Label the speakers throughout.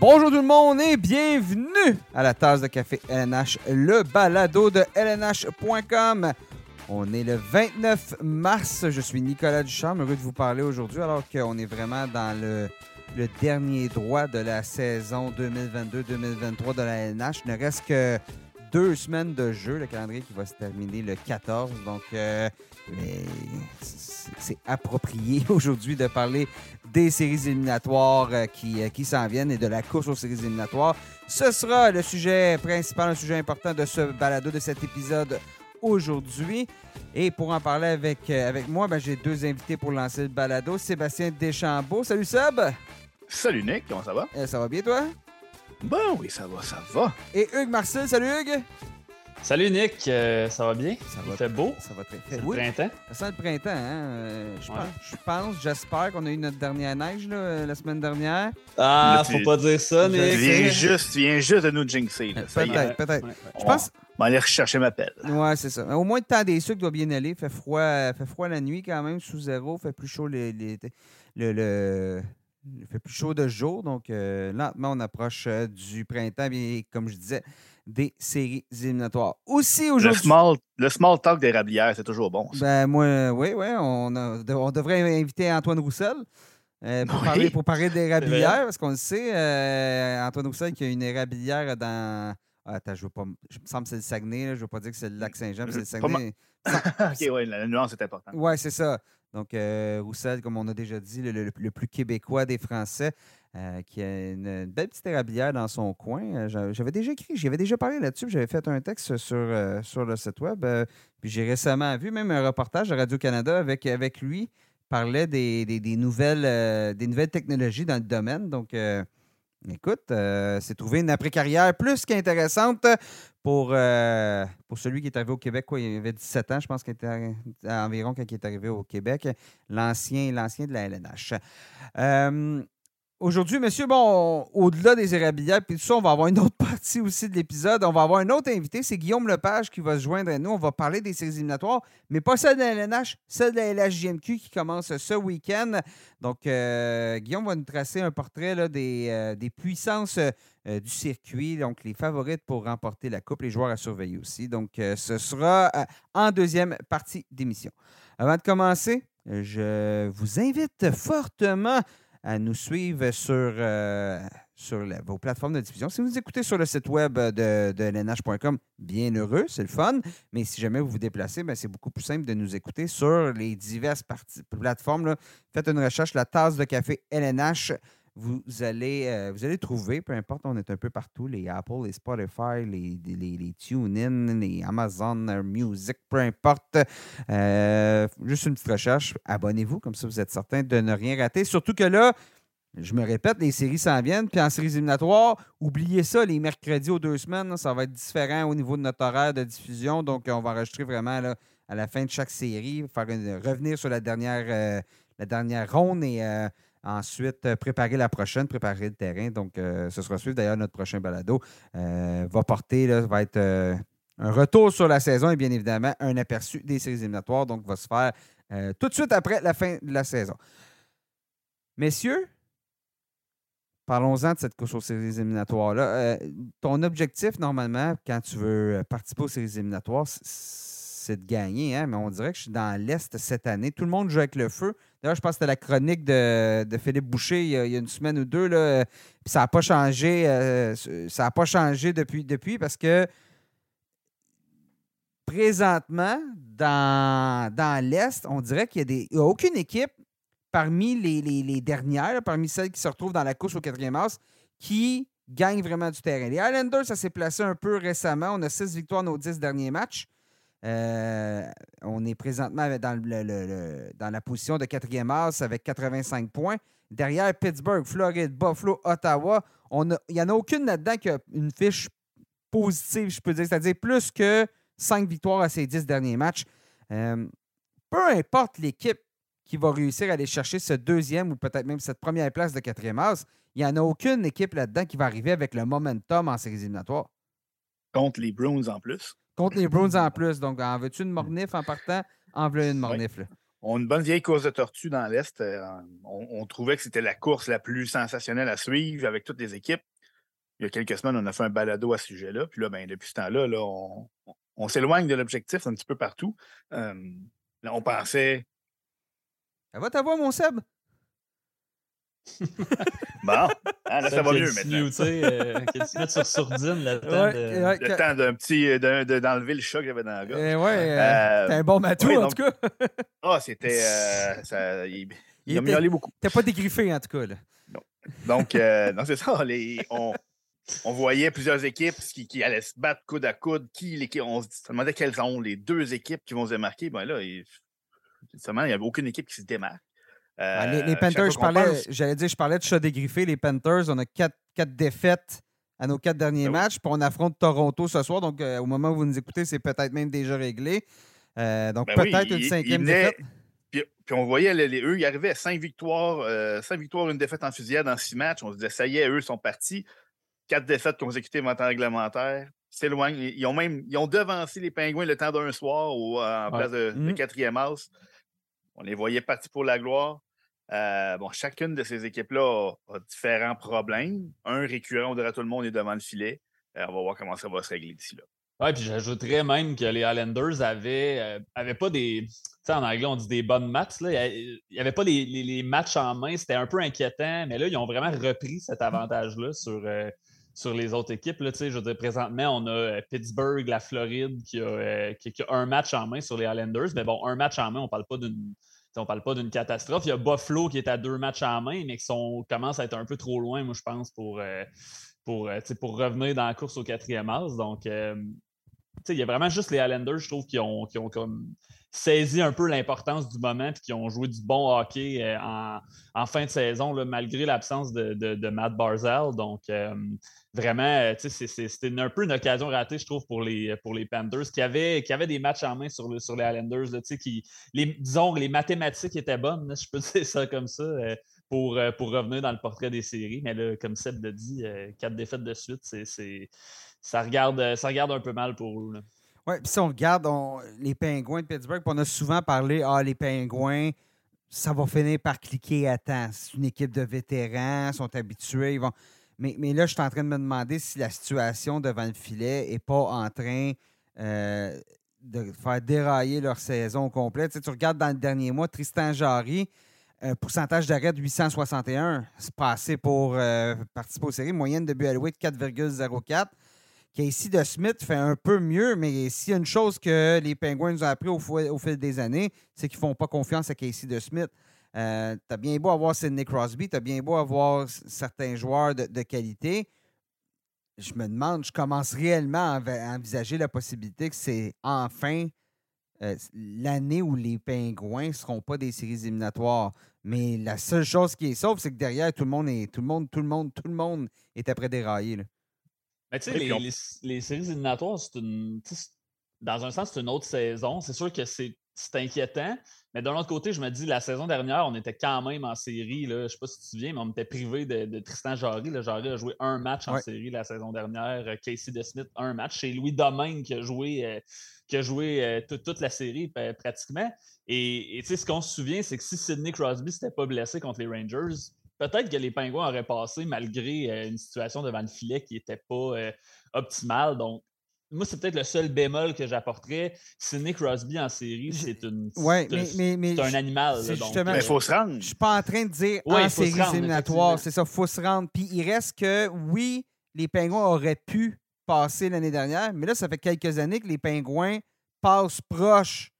Speaker 1: Bonjour tout le monde et bienvenue à la tasse de café LNH, le balado de LNH.com. On est le 29 mars. Je suis Nicolas Duchamp, heureux de vous parler aujourd'hui alors qu'on est vraiment dans le, dernier droit de la saison 2022-2023 de la LNH. Il ne reste que deux semaines de jeu, le calendrier qui va se terminer le 14. Donc, euh, c'est approprié aujourd'hui de parler des séries éliminatoires euh, qui, euh, qui s'en viennent et de la course aux séries éliminatoires. Ce sera le sujet principal, un sujet important de ce balado, de cet épisode aujourd'hui. Et pour en parler avec, euh, avec moi, ben, j'ai deux invités pour lancer le balado. Sébastien Deschambault. Salut Seb!
Speaker 2: Salut Nick, comment ça va?
Speaker 1: Euh, ça va bien toi?
Speaker 2: Bon, oui, ça va, ça va.
Speaker 1: Et Hugues Marcel. Salut Hugues!
Speaker 3: Salut Nick, euh, ça va bien?
Speaker 1: Ça
Speaker 3: Il
Speaker 1: va,
Speaker 3: fait beau?
Speaker 1: ça va très
Speaker 3: C'est
Speaker 1: bien.
Speaker 3: le
Speaker 1: Oui,
Speaker 3: printemps?
Speaker 1: ça sent le printemps. Hein? Euh, je,
Speaker 3: Ouais.
Speaker 1: pense, je pense, j'espère qu'on a eu notre dernière neige là, euh, la semaine dernière.
Speaker 3: Ah, faut
Speaker 2: tu-
Speaker 3: pas dire ça, Nick.
Speaker 2: Tu viens juste, tu viens juste de nous jinxer.
Speaker 1: Peut-être, peut-être.
Speaker 3: Ouais,
Speaker 1: Je
Speaker 2: On
Speaker 1: pense,
Speaker 2: va aller rechercher ma pelle.
Speaker 1: Ouais, c'est ça. Au moins, le temps des sucres doit bien aller. Fait froid, fait froid la nuit quand même, sous zéro. Fait plus chaud les, les- le, le- il fait plus chaud de jour. Donc, euh, lentement, on approche euh, du printemps. Et comme je disais, des séries éliminatoires. Aussi
Speaker 2: Le
Speaker 1: aujourd'hui.
Speaker 2: small, le small talk des rablières, c'est toujours bon. ça.
Speaker 1: Ben, moi, oui, oui. On, a- on devrait inviter Antoine Roussel. euh, pour,
Speaker 2: Oui.
Speaker 1: parler, pour parler d'érablières,
Speaker 3: vrai.
Speaker 1: parce qu'on le sait, euh, Antoine Roussel qui a une érablière dans. Ah, attends, je veux pas. Je me semble que c'est le Saguenay, là, je veux pas dire que c'est le lac Saint-Jean, mais c'est le
Speaker 2: Pas
Speaker 1: Saguenay.
Speaker 2: ok, ouais, la nuance est importante.
Speaker 1: Oui, c'est ça. Donc, euh, Roussel, comme on a déjà dit, le, le- le plus québécois des Français, euh, qui a une, belle petite érablière dans son coin. Euh, j'a- J'avais déjà écrit, j'avais déjà parlé là-dessus, j'avais fait un texte sur, euh, sur le site web. puis j'ai récemment vu même un reportage de Radio-Canada avec, avec lui, parlait des, des- nouvelles, des nouvelles technologies dans le domaine. Donc, écoute, c'est trouvé une après-carrière plus qu'intéressante pour, pour celui qui est arrivé au Québec. Quoi, il avait 17 ans, je pense qu'il était à- environ quand il est arrivé au Québec, l'ancien de la LNH. Aujourd'hui, monsieur, bon, on- au-delà des érablières, puis tout ça, on va avoir une autre partie aussi de l'épisode. On va avoir un autre invité, c'est Guillaume Lepage qui va se joindre à nous. On va parler des séries éliminatoires, mais pas celle de la LNH, celle de la LHJMQ qui commence ce week-end. Donc, euh, Guillaume va nous tracer un portrait des, euh, des puissances euh, du circuit, donc les favorites pour remporter la Coupe, les joueurs à surveiller aussi. Donc, ce sera en deuxième partie d'émission. Avant de commencer, je vous invite fortement à nous suivre sur, euh, vos plateformes de diffusion. Si vous écoutez sur le site web de, lnh.com, bien heureux, c'est le fun. Mais si jamais vous vous déplacez, ben, c'est beaucoup plus simple de nous écouter sur les diverses plateformes. Faites une recherche, la tasse de café LNH. Vous allez, euh, vous allez trouver, peu importe, on est un peu partout, les Apple, les Spotify, les, les, les TuneIn, les Amazon Music, peu importe. Euh, juste une petite recherche. Abonnez-vous, comme ça vous êtes certain de ne rien rater. Surtout que là, je me répète, les séries s'en viennent. Puis en séries éliminatoires, oubliez ça, les mercredis aux deux semaines, ça va être différent au niveau de notre horaire de diffusion. Donc, on va enregistrer vraiment là, à la fin de chaque série, faire une- revenir sur la dernière, euh, la dernière ronde et ensuite euh, préparer la prochaine, préparer le terrain. Donc, euh, ce sera suivre d'ailleurs notre prochain balado. euh, va porter, là, va être un retour sur la saison et bien évidemment un aperçu des séries éliminatoires. Donc, va se faire tout de suite après la fin de la saison. Messieurs, parlons-en de cette course aux séries éliminatoires-là. Ton objectif, normalement, quand tu veux participer aux séries éliminatoires, c- c'est de gagner, hein? mais on dirait que je suis dans l'Est cette année. Tout le monde joue avec le feu. D'ailleurs, je pense que la chronique de, Philippe Boucher il y, a, a une semaine ou deux. Ça n'a pas changé. euh, ça n'a pas changé depuis, depuis parce que présentement, dans, l'Est, on dirait qu'il y a a aucune équipe parmi les, dernières, parmi celles qui se retrouvent dans la course au quatrième as, qui gagne vraiment du terrain. Les Highlanders, ça s'est placé un peu récemment. On a six victoires nos dix derniers matchs. Euh, on est présentement dans, la position de quatrième as avec 85 points. Derrière Pittsburgh, Floride, Buffalo, Ottawa, il n'y en a aucune là-dedans qui a une fiche positive, je peux dire, c'est-à-dire plus que cinq victoires à ses dix derniers matchs. Euh, peu importe l'équipe qui va réussir à aller chercher ce deuxième ou peut-être même cette première place de quatrième as, il n'y en a aucune équipe là-dedans qui va arriver avec le momentum en séries éliminatoires.
Speaker 2: Contre les Bruins en plus.
Speaker 1: Contre les Bruins en plus. Donc, en veux-tu une mornif en partant? En veux une mornif. là.
Speaker 2: on a une bonne vieille course de tortue dans l'Est. Euh, on, trouvait que c'était la course la plus sensationnelle à suivre avec toutes les équipes. Il y a quelques semaines, on a fait un balado à ce sujet-là. Puis là, ben, depuis ce temps-là, là, on, s'éloigne de l'objectif un petit peu partout. là, on pensait.
Speaker 1: Ça va ta voix, mon Seb?
Speaker 2: Bon, hein, là, ça va mieux maintenant.
Speaker 3: Tu sais, euh, que tu mets sur sourdine le temps, de...
Speaker 2: le temps d'un petit, euh, d'enlever le chat que j'avais dans la gorge.
Speaker 1: Eh ouais, euh, t'es un bon matou en tout cas.
Speaker 2: Ah, c'était, ça, il, il, a miaulé beaucoup.
Speaker 1: T'as pas dégriffé en tout cas là.
Speaker 2: Non. Donc, non, c'est ça. Les, on, on, voyait plusieurs équipes qui, qui, allaient se battre coude à coude. Qui, on se demandait quelles sont les deux équipes qui vont se démarquer. Ben là, il, il n'y avait aucune équipe qui se démarque.
Speaker 1: Ah, les, euh, Panthers, je parlais, j'allais dire, je parlais de chat dégriffé. Les Panthers, on a quatre, quatre défaites à nos quatre derniers ben matchs, puis on affronte Toronto ce soir. Donc, euh, au moment où vous nous écoutez, c'est peut-être même déjà réglé. Euh, donc, ben peut-être une cinquième défaite.
Speaker 2: Puis, on voyait les, eux, ils arrivaient à cinq victoires, cinq victoires, une défaite en fusillade dans six matchs. On se disait, ça y est, eux sont partis. Quatre défaites consécutives en temps réglementaire. S'éloignent. Ils ont même ils ont devancé les Pingouins le temps d'un soir en place de, de, mmh. quatrième house. On les voyait partis pour la gloire. Euh, bon, chacune de ces équipes-là a, différents problèmes. Un récurrent, on dirait tout le monde est devant le filet. Euh, on va voir comment ça va se régler d'ici là.
Speaker 3: Oui, puis j'ajouterais même que les Islanders avaient, euh, pas des. Tu sais, en anglais, on dit des bonnes matchs. Là. Il n'y avait pas les, matchs en main. C'était un peu inquiétant, mais là, ils ont vraiment repris cet avantage-là sur, sur les autres équipes. Là, je veux dire, présentement, on a Pittsburgh, la Floride, qui a, qui a, un match en main sur les Islanders. Mais bon, un match en main, on ne parle pas d'une on ne parle pas d'une catastrophe. Il y a Buffalo qui est à deux matchs en main, mais qui sont, commence à être un peu trop loin, moi, je pense, pour, euh, pour, euh, pour revenir dans la course au quatrième as. Donc, euh, il y a vraiment juste les Islanders, je trouve, qui ont, qui ont comme saisi un peu l'importance du moment et qui ont joué du bon hockey en, fin de saison, malgré l'absence de, de, Matt Barzell. Donc, vraiment, euh, c'était un peu une occasion ratée, je trouve, pour les, pour les Panthers qui avaient, qui des matchs en main sur, le, sur les Islanders. qui, les, disons, les mathématiques étaient bonnes, je peux dire ça comme ça, euh, pour, euh, pour revenir dans le portrait des séries. Mais là, comme Seb l'a dit, quatre défaites de suite, ça, regarde, ça regarde un peu mal pour eux.
Speaker 1: Oui, puis si on regarde les Pingouins de Pittsburgh, on a souvent parlé, ah, les Pingouins, ça va finir par cliquer à temps. C'est une équipe de vétérans, sont habitués, ils vont. Mais, là, je suis en train de me demander si la situation devant le filet n'est pas en train euh, de faire dérailler leur saison complète. Tu, tu, regardes dans le dernier mois, Tristan Jarry, un pourcentage d'arrêt de 861, c'est passé pour euh, participer aux séries, moyenne de but alloué de 4,04. Casey de Smith fait un peu mieux, mais s'il y a une chose que les Penguins nous ont appris au, au fil des années, c'est qu'ils ne font pas confiance à Casey de Smith. Euh, tu as bien beau avoir Sidney Crosby, tu as bien beau avoir certains joueurs de, qualité. Je me demande, je commence réellement à, envisager la possibilité que c'est enfin euh, l'année où les Pingouins ne seront pas des séries éliminatoires. Mais la seule chose qui est sauve, c'est que derrière, tout le monde est. Tout le monde, tout le monde, tout le monde est après dérailler.
Speaker 3: Mais tu sais, les, séries éliminatoires, c'est une. Dans un sens, c'est une autre saison. C'est sûr que c'est inquiétant. Mais d'un autre côté, je me dis, la saison dernière, on était quand même en série. Là, je ne sais pas si tu te souviens, mais on était privé de, Tristan Jarry. Jarry a joué un match en série la saison dernière. Euh, Casey DeSmith, un match. C'est Louis Domingue qui a joué, euh, qui a joué euh, toute la série pratiquement. Et, ce qu'on se souvient, c'est que si Sidney Crosby s'était pas blessé contre les Rangers, peut-être que les Pingouins auraient passé malgré une situation devant le filet qui n'était pas optimale. Donc, moi, c'est peut-être le seul bémol que j'apporterais. Sidney Crosby en série, c'est une.
Speaker 1: Ouais, mais, mais,
Speaker 3: un animal.
Speaker 2: mais il faut se rendre. Je
Speaker 1: suis pas en train de dire en série éliminatoire. C'est ça, il faut se rendre. Puis il reste que, oui, les Pingouins auraient pu passer l'année dernière, mais là, ça fait quelques années que les Pingouins passent proche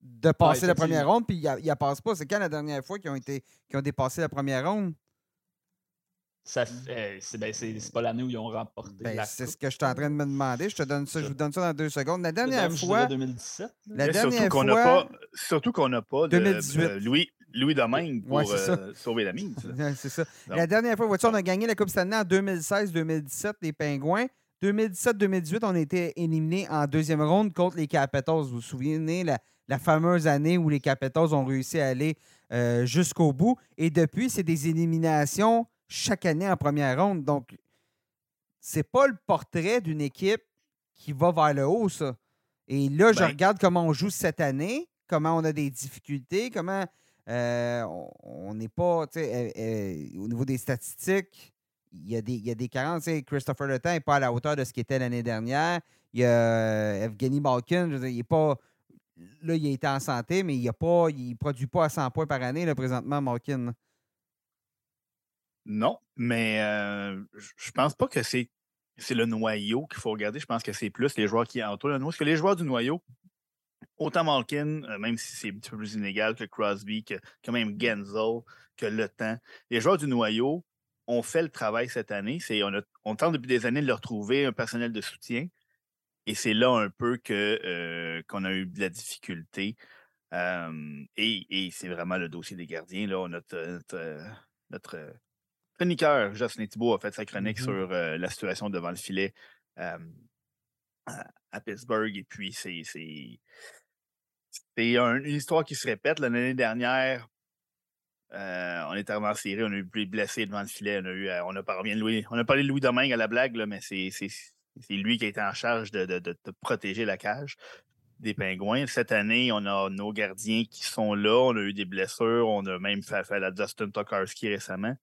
Speaker 1: de passer la première ronde, puis ils ne passent pas. C'est quand la dernière fois qu'ils ont, été, qu'ils ont dépassé la première ronde?
Speaker 3: Ça fait, ben, c'est, pas l'année où ils ont remporté.
Speaker 1: Ben, c'est ce que je suis en train de me demander. Je te donne ça, je vous donne ça dans deux secondes. La dernière fois.
Speaker 3: 2017.
Speaker 1: La dernière
Speaker 2: surtout qu'on
Speaker 1: fois.
Speaker 2: Pas, surtout qu'on n'a pas de, 2018. Louis, Louis Domingue pour euh, sauver la mine.
Speaker 1: c'est ça. La dernière fois, on a gagné la Coupe Stanley en 2016-2017, les Pingouins. 2017-2018, on a été éliminés en deuxième ronde contre les Capitals. Vous vous souvenez, la, la fameuse année où les Capitals ont réussi à aller euh, jusqu'au bout. Et depuis, c'est des éliminations chaque année en première ronde. Donc, c'est pas le portrait d'une équipe qui va vers le haut, ça. Et là, je ben regarde comment on joue cette année, comment on a des difficultés, comment euh, on n'est pas, tu sais, euh, euh, au niveau des statistiques, il y a des, il y a des carences. Christopher Le n'est pas à la hauteur de ce qu'il était l'année dernière. Il y a Evgeny Malkin, il n'est pas. Là, il a été en santé, mais il ne produit pas à 100 points par année, là, présentement, Malkin.
Speaker 2: Non, mais je pense pas que c'est le noyau qu'il faut regarder. Je pense que c'est plus les joueurs qui entourent le noyau. Parce que les joueurs du noyau, autant Malkin, euh, même si c'est un petit peu plus inégal que Crosby, que, même Genzo, que Le Temps, les joueurs du noyau ont fait le travail cette année. On, on tente depuis des années de leur trouver un personnel de soutien. Et c'est là un peu que, euh, qu'on a eu de la difficulté. et, c'est vraiment le dossier des gardiens. Là, notre, notre, chroniqueur, Jocelyn Thibault, a fait sa chronique mmh sur la situation devant le filet à, Pittsburgh. Et puis, c'est, une histoire qui se répète. L'année dernière, on est arrivé en série, on a eu plus blessés devant le filet. On a, eu, on a, parlé, de Louis, on a parlé de Louis Domingue à la blague, là, mais c'est, lui qui a été en charge de, de, protéger la cage des Pingouins. Cette année, on a nos gardiens qui sont là. On a eu des blessures. On a même fait, fait la Dustin Tokarski récemment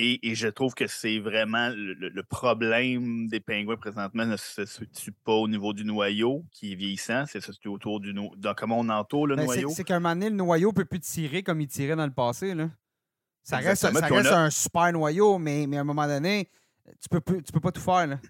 Speaker 2: et, je trouve que c'est vraiment le, problème des pingouins présentement ne se situe pas au niveau du noyau qui est vieillissant, c'est se situe autour du noyau. Comment on entoure le ben, noyau.
Speaker 1: C'est qu'à un moment donné, le noyau ne peut plus tirer comme il tirait dans le passé. Là. Ça reste, un super noyau, mais, mais à un moment donné, tu peux, tu peux pas tout faire. Là.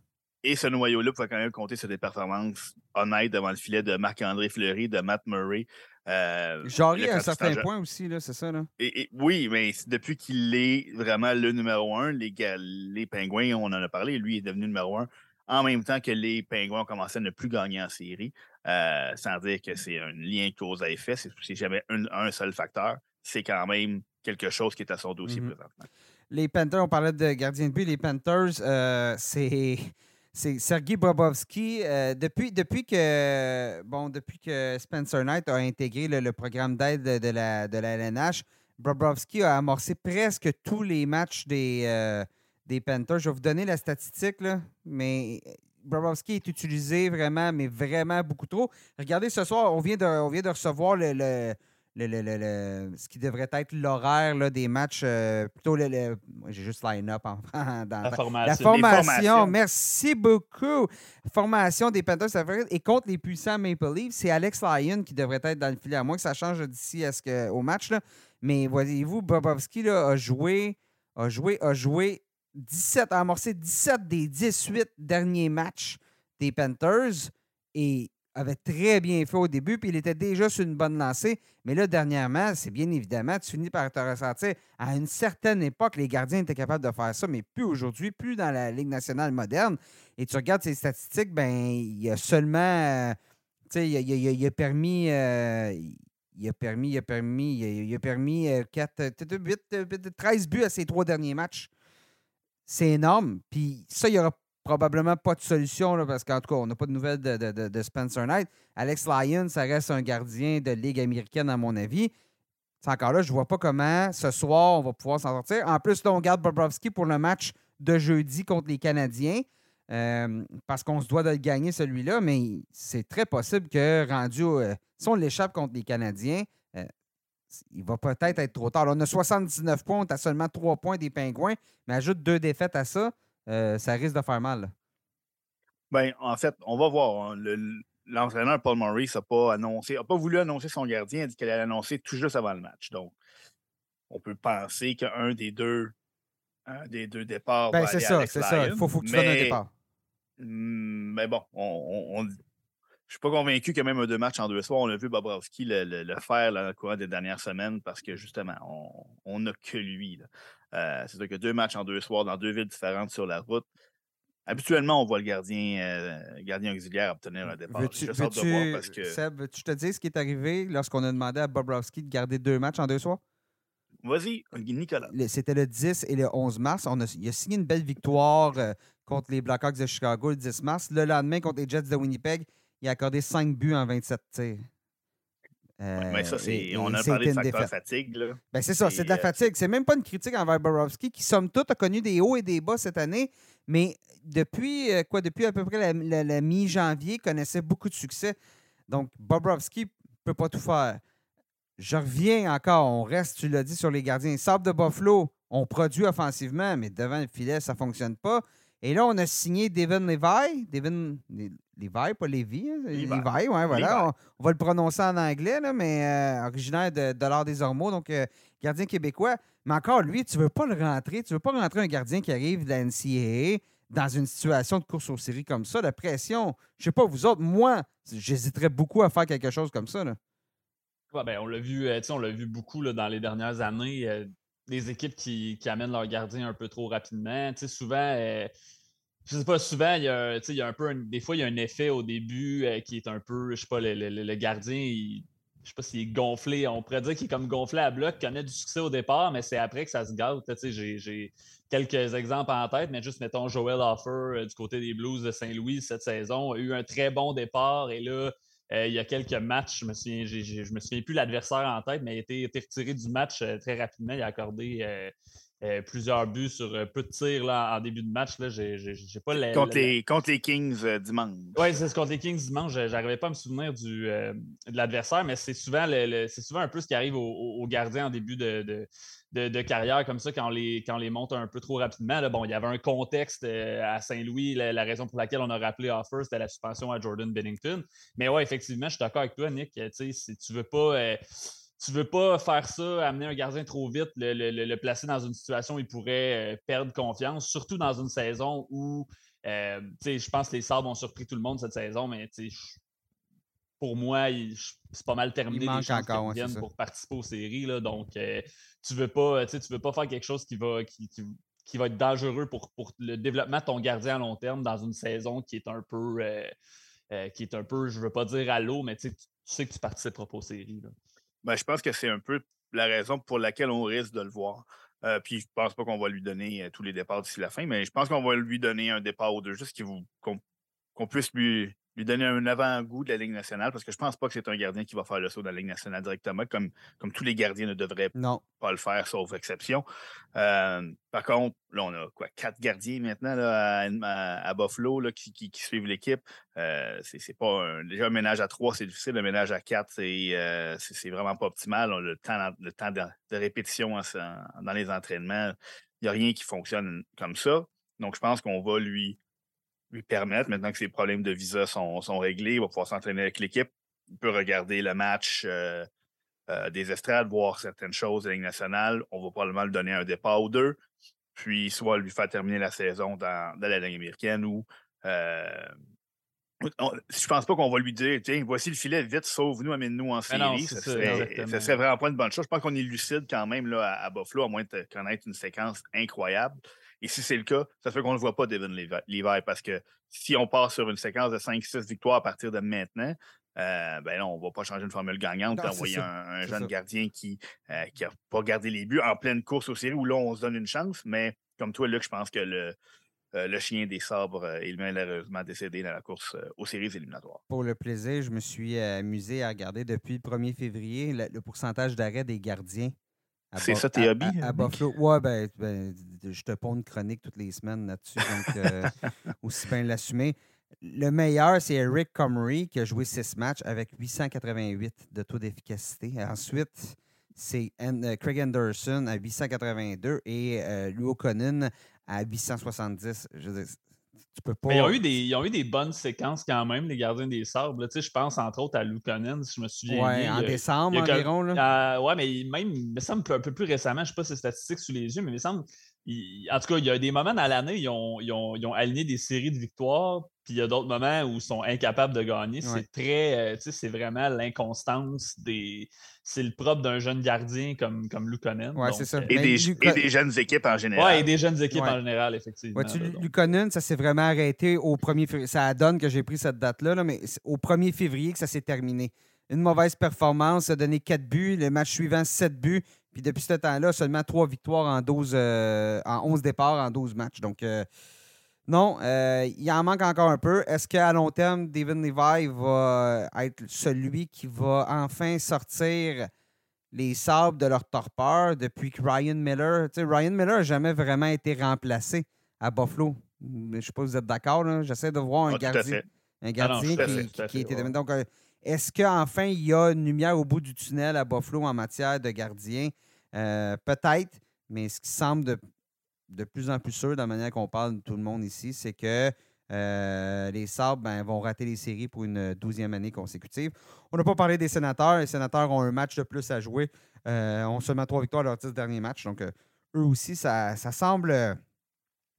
Speaker 2: Et ce noyau-là peut quand même compter sur des performances honnêtes devant le filet de Marc-André Fleury, de Matt Murray.
Speaker 1: Euh, Jarry à un certain point aussi, c'est ça? Là?
Speaker 2: Et, oui, mais depuis qu'il est vraiment le numéro un, les, les Pingouins, on en a parlé, lui est devenu numéro un en même temps que les Pingouins ont commencé à ne plus gagner en série, euh, sans dire que c'est un lien cause à effet, c'est jamais un, seul facteur, c'est quand même quelque chose qui est à son dossier mm-hmm. présentement.
Speaker 1: Les Panthers, on parlait de gardien de but, les Panthers, euh, c'est c'est Sergei Bobovski. Euh, depuis, depuis, que, bon, depuis que Spencer Knight a intégré le, programme d'aide de, la, de la LNH, Bobrovski a amorcé presque tous les matchs des, euh, des Panthers. Je vais vous donner la statistique, là, mais Bobrovski est utilisé vraiment, mais vraiment beaucoup trop. Regardez, ce soir, on vient de, on vient de recevoir le le, ce qui devrait être l'horaire des matchs, euh, plutôt le, j'ai juste line-up en,
Speaker 3: dans la formation.
Speaker 1: La formation, merci beaucoup. Formation des Panthers et contre les puissants Maple Leafs, c'est Alex Lyon qui devrait être dans le filet, à moins que ça change d'ici à ce que, au match. Là. Mais voyez-vous, Bobovski a joué, a joué, a joué 17, a amorcé 17 des 18 derniers matchs des Panthers et avait très bien fait au début, puis il était déjà sur une bonne lancée. Mais là, dernièrement, c'est bien évidemment, tu finis par te ressentir. À une certaine époque, les gardiens étaient capables de faire ça, mais plus aujourd'hui, plus dans la Ligue nationale moderne. Et tu regardes ses statistiques, ben il y a seulement. tu sais, il, a permis. il a permis, il a permis, il a, permis 4, 8, 13 buts à ses trois derniers matchs. C'est énorme. Puis ça, il y aura probablement pas de solution, parce qu'en tout cas, on n'a pas de nouvelles de, Spencer Knight. Alex Lyon, ça reste un gardien de Ligue américaine, à mon avis. C'est encore là, je ne vois pas comment ce soir on va pouvoir s'en sortir. En plus, là, on garde Bobrovski pour le match de jeudi contre les Canadiens. Euh, parce qu'on se doit de le gagner celui-là, mais c'est très possible que rendu euh, si on l'échappe contre les Canadiens, euh, il va peut-être être trop tard. on a 79 points, on a seulement 3 points des Pingouins, mais ajoute deux défaites à ça. Euh, ça risque de faire mal.
Speaker 2: Ben, en fait, on va voir. Hein. L'entraîneur Paul Maurice n'a pas annoncé, a pas voulu annoncer son gardien, il a dit qu'elle allait l'annoncer tout juste avant le match. Donc, on peut penser qu'un des deux des deux départs.
Speaker 1: Ben, c'est ça, c'est ça. Il faut, faut, que tu donnes un départ.
Speaker 2: Hmm, mais bon, on, je ne suis pas convaincu que même un deux matchs en deux soirs, on a vu Bobrovski le, faire là, au cours des dernières semaines parce que justement, on n'a que lui. Euh, c'est-à-dire que deux matchs en deux soirs dans deux villes différentes sur la route. Habituellement, on voit le gardien, euh, gardien auxiliaire obtenir un départ.
Speaker 1: Veux-tu, veux que... Seb, tu te dis ce qui est arrivé lorsqu'on a demandé à Bobrovski de garder deux matchs en deux soirs?
Speaker 2: Vas-y, Nicolas.
Speaker 1: C'était le 10 et le 11 mars. On a, il a signé une belle victoire euh, contre les Blackhawks de Chicago le 10 mars. Le lendemain, contre les Jets de Winnipeg, il a accordé 5 buts en 27 tirs.
Speaker 2: mais ça,
Speaker 1: Euh,
Speaker 2: c'est, on a parlé de facteur fatigue. Là.
Speaker 1: Ben, c'est ça, c'est de la
Speaker 2: euh,
Speaker 1: fatigue. C'est même pas une critique envers Bobrovski, qui, somme toute, a connu des hauts et des bas cette année, mais depuis, euh, quoi, depuis à peu près la, la- la mi-janvier, connaissait beaucoup de succès. Donc, Bobrovski peut pas tout faire. Je reviens encore, on reste, tu l'as dit, sur les gardiens. Sable de Buffalo, on produit offensivement, mais devant le filet, ça fonctionne pas. Et là, on a signé Devin Levi. Devin Levi, pas Levi. hein?
Speaker 2: Levi.
Speaker 1: Levi, ouais, voilà.
Speaker 2: Levi.
Speaker 1: On, on va le prononcer en anglais, là, mais euh, originaire de, de l'art des Ormeaux, donc euh, gardien québécois. Mais encore, lui, tu veux pas le rentrer. Tu veux pas rentrer un gardien qui arrive de la NCAA dans une situation de course aux séries comme ça. La pression, je sais pas, vous autres, moi, j'hésiterais beaucoup à faire quelque chose comme ça. Là.
Speaker 3: Ouais, ben, on l'a vu, euh, on l'a vu beaucoup là, dans les dernières années. des équipes qui, qui amènent leur gardien un peu trop rapidement. Souvent, je sais pas, souvent, il y a, il y a un peu, un- des fois, il y a un effet au début euh, qui est un peu, je sais pas, le, le- le- gardien, il- je sais pas s'il est gonflé. On pourrait dire qu'il est comme gonflé à bloc, connaît du succès au départ, mais c'est après que ça se gâte. J'ai- quelques exemples en tête, mais juste mettons Joel Offer euh, du côté des Blues de Saint-Louis cette saison a eu un très bon départ et là, euh, il y a quelques matchs, je me souviens, je me souviens plus l'adversaire en tête, mais il a été, été retiré du match euh, très rapidement. Il a accordé euh, plusieurs buts sur euh, peu de tirs là, en début de match. Là, j'ai, j'ai- j'ai pas la-
Speaker 2: contre,
Speaker 3: la-
Speaker 2: les, contre les Kings euh, dimanche.
Speaker 3: oui, c'est ce contre les Kings dimanche. je- J'arrivais pas à me souvenir du, de l'adversaire, mais c'est souvent, le, le- c'est souvent un peu ce qui arrive aux, gardiens en début de, de, de- de carrière, comme ça, quand on les, quand on les monte un peu trop rapidement. Là, bon, il y avait un contexte à Saint-Louis. La, la raison pour laquelle on a rappelé Offer, c'était la suspension à Jordan Bennington. Mais ouais, effectivement, je suis d'accord avec toi, Nick. Si tu veux pas. Tu veux pas faire ça, amener un gardien trop vite, le, le- le- placer dans une situation où il pourrait euh, perdre confiance, surtout dans une saison où euh, tu sais, je pense que les Sabres ont surpris tout le monde cette saison, mais tu sais, je- pour moi, il- c'est pas mal terminé
Speaker 1: manque
Speaker 3: les chances
Speaker 1: encore, ouais,
Speaker 3: pour participer aux séries. Là, donc, euh, tu veux pas, tu sais, tu veux pas faire quelque chose qui va, qui, qui- qui va être dangereux pour, pour le développement de ton gardien à long terme dans une saison qui est un peu, euh, euh, qui est un peu, je veux pas dire à l'eau, mais tu sais, tu tu sais que tu participeras pas aux séries. là.
Speaker 2: Ben, je pense que c'est un peu la raison pour laquelle on risque de le voir. Euh, puis je pense pas qu'on va lui donner euh, tous les départs d'ici la fin, mais je pense qu'on va lui donner un départ ou deux, juste qu'on puisse lui, lui donner un avant-goût de la Ligue nationale, parce que je pense pas que c'est un gardien qui va faire le saut dans la Ligue nationale directement, comme, comme tous les gardiens ne devraient
Speaker 1: Non.
Speaker 2: pas le faire, sauf exception. Euh, par contre, là, on a quoi, quatre gardiens maintenant là, à, Buffalo là, qui, qui- qui suivent l'équipe. Euh, c'est pas un, déjà un ménage à trois, c'est difficile. Le ménage à quatre, c'est euh, vraiment pas optimal. On a le temps, le temps de, de répétition en- en- dans les entraînements. Il n'y a rien qui fonctionne comme ça. Donc, je pense qu'on va lui, lui permettre, maintenant que ses problèmes de visa sont, sont réglés, il va pouvoir s'entraîner avec l'équipe. Il peut regarder le match. euh, euh, des estrades, voir certaines choses de la Ligue nationale. On va probablement lui donner un départ ou deux, puis soit lui faire terminer la saison dans, dans la Ligue américaine ou. euh, on- je pense pas qu'on va lui dire tiens, voici le filet, vite, sauve-nous, amène-nous en série. ça, serait, ça serait vraiment pas une bonne chose. Je pense qu'on est lucide quand même là, à, à Buffalo, à moins de connaître une séquence incroyable. Et si c'est le cas, ça fait qu'on ne voit pas Devin Levi, parce que si on part sur une séquence de 5-6 victoires à partir de maintenant, euh, ben là, on ne va pas changer une formule gagnante
Speaker 1: Non,
Speaker 2: et
Speaker 1: c'est
Speaker 2: envoyer
Speaker 1: ça.
Speaker 2: un, un jeune
Speaker 1: ça.
Speaker 2: gardien qui n'a pas gardé les buts en pleine course aux séries où là, on se donne une chance. Mais comme toi, Luc, je pense que le, euh, le chien des sabres euh, est malheureusement décédé dans la course euh, aux séries éliminatoires.
Speaker 1: Pour le plaisir, je me suis euh, amusé à regarder depuis le 1er février le, le pourcentage d'arrêt des gardiens.
Speaker 2: C'est ça tes
Speaker 1: à-
Speaker 2: hobbies,
Speaker 1: À, à
Speaker 2: Nick?
Speaker 1: Buffalo. Ouais, ben, ben, je te ponds une chronique toutes les semaines là-dessus, donc euh, aussi bien l'assumer. Le meilleur, c'est Eric Comrie qui a joué six matchs avec 888 de taux d'efficacité. Ensuite, c'est euh, Craig Anderson à 882 et euh, Lou O'Connor à 870. Je veux dire, tu peux pas.
Speaker 3: Mais ils ont, eu des, ils ont eu des bonnes séquences quand même, les gardiens des Sabres. là. Tu sais, Je pense entre autres à Lukonen, si je me souviens
Speaker 1: Ouais,
Speaker 3: bien.
Speaker 1: en
Speaker 3: il
Speaker 1: décembre
Speaker 3: il a comme-
Speaker 1: environ. Là.
Speaker 3: Euh, ouais, mais même, il me semble un peu plus récemment, je ne sais pas ses statistiques sous les yeux, mais il me semble, il- en tout cas, il y a des moments dans l'année, ils ont, ils, ont, ils ont aligné des séries de victoires, puis il y a d'autres moments où ils sont incapables de gagner.
Speaker 1: Ouais.
Speaker 3: C'est très, euh, tu sais, c'est vraiment l'inconstance des. C'est le propre d'un jeune gardien comme, comme Lukonen.
Speaker 1: Ouais,
Speaker 3: Donc,
Speaker 1: c'est ça.
Speaker 3: euh,
Speaker 2: Et,
Speaker 1: Mais
Speaker 2: des,
Speaker 1: Luca-
Speaker 2: et des jeunes équipes en général.
Speaker 3: ouais, et des jeunes équipes
Speaker 1: Ouais.
Speaker 3: en général, effectivement. Là.
Speaker 1: Lukonen, ça s'est vraiment arrêté au 1er février. Ça donne que j'ai pris cette date-là, là, mais au 1er février que ça s'est terminé. Une mauvaise performance, a donné 4 buts. Le match suivant, 7 buts. Puis depuis ce temps-là, seulement 3 victoires en 12, euh, en 11 départs en 12 matchs. Donc, euh, Non, euh, il en manque encore un peu. Est-ce qu'à long terme, David Levi va être celui qui va enfin sortir les sables de leur torpeur depuis que Ryan Miller. Ryan Miller n'a jamais vraiment été remplacé à Buffalo. Je ne sais pas si vous êtes d'accord. J'essaie de voir un gardien, un gardien qui, était. Donc, est-ce qu'enfin il y a une lumière au bout du tunnel à Buffalo en matière de gardien? Euh, peut-être, mais ce qui semble de, de plus en plus sûr, de la manière qu'on parle de tout le monde ici, c'est que euh, les Sabres ben, vont rater les séries pour une douzième année consécutive. On n'a pas parlé des sénateurs. Les sénateurs ont un match de plus à jouer. Euh, on se met trois victoires à leurs dix derniers matchs. Donc, euh, eux aussi, ça, semble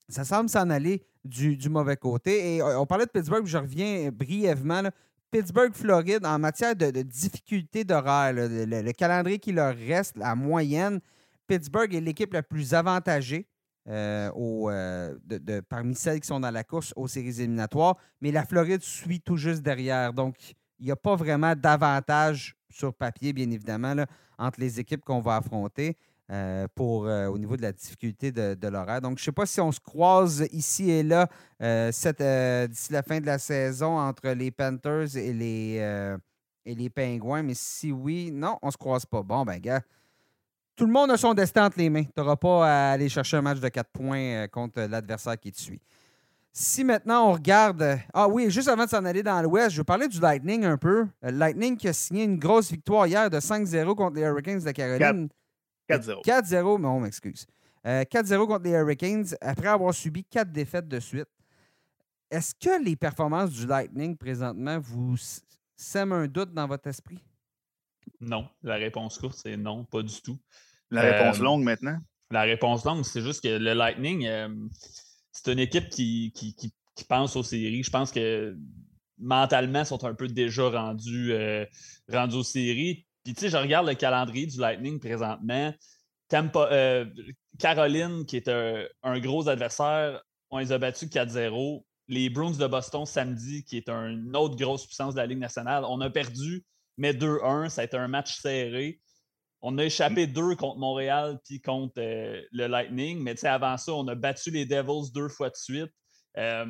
Speaker 1: ça semble s'en aller du, mauvais côté. Et on parlait de Pittsburgh, je reviens brièvement. Pittsburgh, Floride, en matière de, difficulté d'horaire, le, le, calendrier qui leur reste, la moyenne, Pittsburgh est l'équipe la plus avantagée. Euh, euh, parmi celles qui sont dans la course aux séries éliminatoires, mais la Floride suit tout juste derrière. Donc, il n'y a pas vraiment d'avantage sur papier, bien évidemment, entre les équipes qu'on va affronter. Euh, pour, au niveau de la difficulté de, l'horaire. Donc, je ne sais pas si on se croise ici et là d'ici la fin de la saison entre les Panthers et les, et les Pingouins, mais si oui, non, on ne se croise pas. Bon, ben, gars, tout le monde a son destin entre les mains. Tu n'auras pas à aller chercher un match de 4 points euh, contre l'adversaire qui te suit. Si maintenant on regarde. Euh, ah oui, juste avant de s'en aller dans l'Ouest, je vais parler du Lightning un peu. Euh, Lightning qui a signé une grosse victoire hier de 5-0 contre les Hurricanes de Caroline.
Speaker 2: 4-0.
Speaker 1: 4-0, mais on m'excuse. 4-0 contre les Hurricanes après avoir subi 4 défaites de suite. Est-ce que les performances du Lightning présentement vous sèment un doute dans votre esprit?
Speaker 3: Non. La réponse courte, c'est non, pas du tout.
Speaker 2: La réponse euh, longue maintenant?
Speaker 3: La réponse longue, c'est juste que le Lightning, euh, c'est une équipe qui, qui, pense aux séries. Je pense que mentalement, ils sont un peu déjà rendus, euh, rendus aux séries. Puis, tu sais, je regarde le calendrier du Lightning présentement. Caroline, qui est un, gros adversaire, on les a battus 4-0. Les Bruins de Boston samedi, qui est une autre grosse puissance de la Ligue nationale, on a perdu, mais 2-1. Ça a été un match serré. On a échappé deux contre Montréal puis contre euh, le Lightning, mais avant ça, on a battu les Devils deux fois de suite. Euh,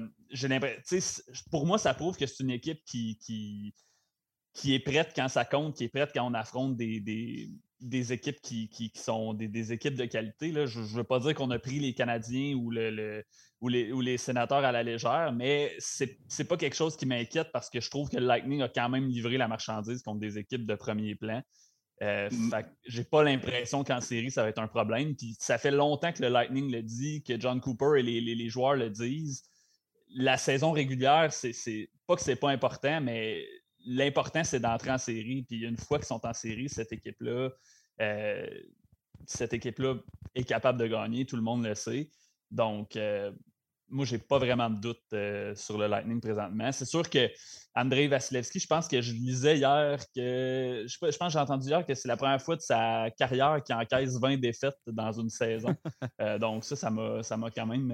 Speaker 3: pour moi, ça prouve que c'est une équipe qui, qui, qui, est prête quand ça compte, qui est prête quand on affronte des, des, équipes qui, qui sont des, équipes de qualité. Là. Je ne veux pas dire qu'on a pris les Canadiens ou, le, ou, les, ou les sénateurs à la légère, mais c'est n'est pas quelque chose qui m'inquiète parce que je trouve que le Lightning a quand même livré la marchandise contre des équipes de premier plan. Euh, mm. j'ai pas l'impression qu'en série, ça va être un problème. Puis ça fait longtemps que le Lightning le dit, que John Cooper et les, joueurs le disent. La saison régulière, c'est pas que c'est pas important, mais l'important, c'est d'entrer en série. Puis une fois qu'ils sont en série, cette équipe-là, euh, cette équipe-là est capable de gagner, tout le monde le sait. Donc, euh, moi, j'ai pas vraiment de doute euh, sur le Lightning présentement. C'est sûr que Andrei Vasilevski, je pense que je lisais hier que. Je, pense que j'ai entendu hier que c'est la première fois de sa carrière qu'il encaisse 20 défaites dans une saison. Euh, donc, ça, ça m'a quand même.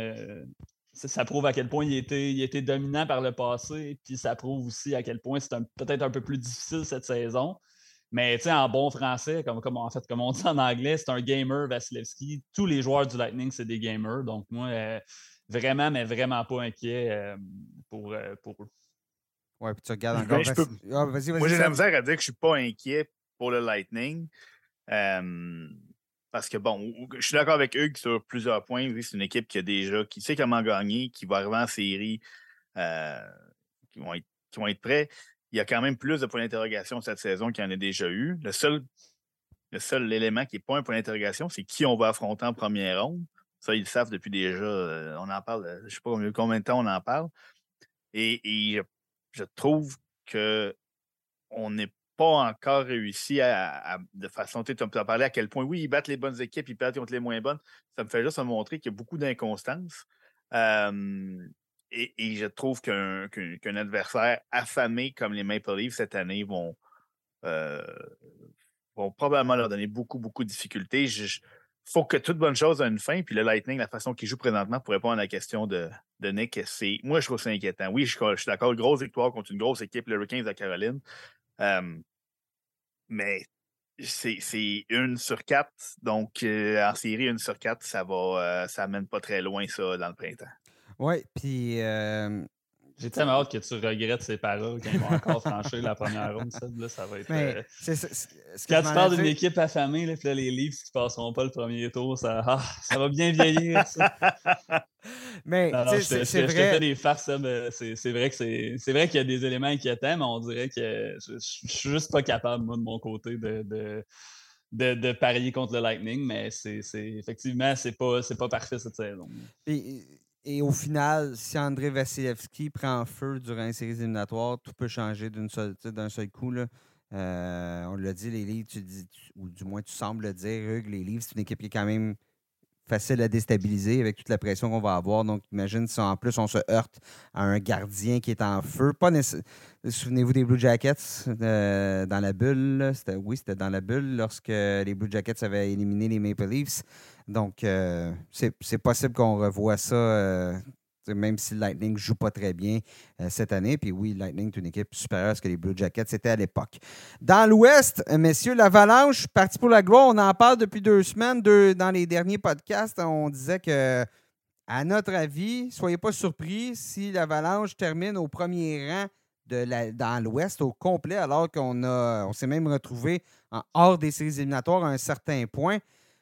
Speaker 3: Euh, ça, prouve à quel point il était, il était dominant par le passé. Puis ça prouve aussi à quel point c'est peut-être un peu plus difficile cette saison. Mais en bon français, comme, comme, en fait, comme on dit en anglais, c'est un gamer, Vasilevski. Tous les joueurs du Lightning, c'est des gamers. Donc, moi vraiment, mais vraiment pas inquiet euh, pour, euh, pour eux.
Speaker 1: Ouais, puis tu regardes encore.
Speaker 2: Ah, moi, j'ai la misère à dire que je ne suis pas inquiet pour le Lightning. Parce que, bon, je suis d'accord avec Hugues sur plusieurs points. c'est une équipe qui a déjà, qui sait comment gagner, qui va arriver en série, euh, qui, vont être, qui vont être prêts. Il y a quand même plus de points d'interrogation cette saison qu'il y en a déjà eu. Le seul, le seul élément qui n'est pas un point d'interrogation, c'est qui on va affronter en première ronde. Ça, ils le savent depuis déjà. Euh, on en parle, euh, je ne sais pas combien de temps on en parle. Et, je, trouve qu'on n'est pas encore réussi à, de façon. Tu as parlé à quel point, oui, ils battent les bonnes équipes, ils perdent contre les moins bonnes. Ça me fait juste montrer qu'il y a beaucoup d'inconstance. et, je trouve qu'un adversaire affamé comme les Maple Leafs cette année vont, euh, vont probablement leur donner beaucoup, beaucoup de difficultés. Je, faut que toute bonne chose ait une fin. Puis le Lightning, la façon qu'il joue présentement pour répondre à la question de, de Nick, c'est. Moi, je trouve ça inquiétant. Oui, je, suis d'accord, grosse victoire contre une grosse équipe, le Hurricanes de Caroline. Mais c'est une sur quatre. Donc, en série, une sur quatre, ça va, ça mène pas très loin, ça, dans le printemps.
Speaker 1: Oui, puis.
Speaker 3: J'ai tellement hâte que tu regrettes ces paroles quand ils vont encore franchir la première ronde. Ça, là, ça va être. Euh, quand tu parles d'une équipe affamée, là, là, les livres qui passeront pas le premier tour, ça, ah, ça va bien vieillir. Ça.
Speaker 1: mais c'est vrai. Je te fais
Speaker 3: des farces, c'est vrai que c'est vrai qu'il y a des éléments inquiétants, mais on dirait que je, je, suis juste pas capable, moi, de mon côté, de, de de, parier contre le Lightning, mais c'est effectivement, c'est pas, pas parfait cette saison.
Speaker 1: Et au final, si André Vasilevski prend feu durant les séries éliminatoires, tout peut changer d'un seul, coup. Euh, on l'a dit, les livres, tu dis, ou du moins tu sembles le dire, Hugues, les livres, c'est une équipe qui est quand même facile à déstabiliser avec toute la pression qu'on va avoir. Donc, imagine si en plus on se heurte à un gardien qui est en feu. Pas Souvenez-vous des Blue Jackets euh, dans la bulle. Oui, c'était dans la bulle lorsque les Blue Jackets avaient éliminé les Maple Leafs. Donc, euh, c'est possible qu'on revoie ça, euh, même si Lightning ne joue pas très bien euh, cette année. Puis oui, Lightning est une équipe supérieure à ce que les Blue Jackets étaient à l'époque. Dans l'Ouest, messieurs, l'Avalanche, parti pour la gloire, on en parle depuis deux semaines. dans les derniers podcasts, on disait que, à notre avis, soyez pas surpris si l'Avalanche termine au premier rang de dans l'Ouest au complet, alors qu'on on s'est même retrouvé en hors des séries éliminatoires à un certain point.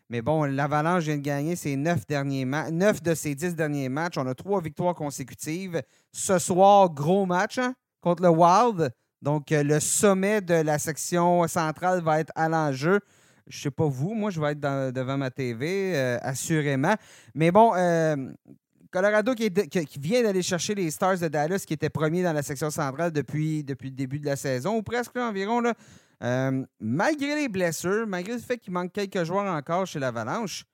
Speaker 1: Mais bon, l'Avalanche vient de gagner ses neuf, derniers neuf de ses dix derniers matchs. On a trois victoires consécutives. Ce soir, gros match hein, contre le Wild. Donc, euh, le sommet de la section centrale va être à l'enjeu. Je ne sais pas vous, moi, je vais être devant ma TV, euh, assurément. Mais bon, euh, Colorado qui, vient d'aller chercher les Stars de Dallas, qui étaient premiers dans la section centrale depuis, depuis le début de la saison, ou presque environ. Là. Euh, malgré les blessures, malgré le fait qu'il manque quelques joueurs encore chez l'Avalanche,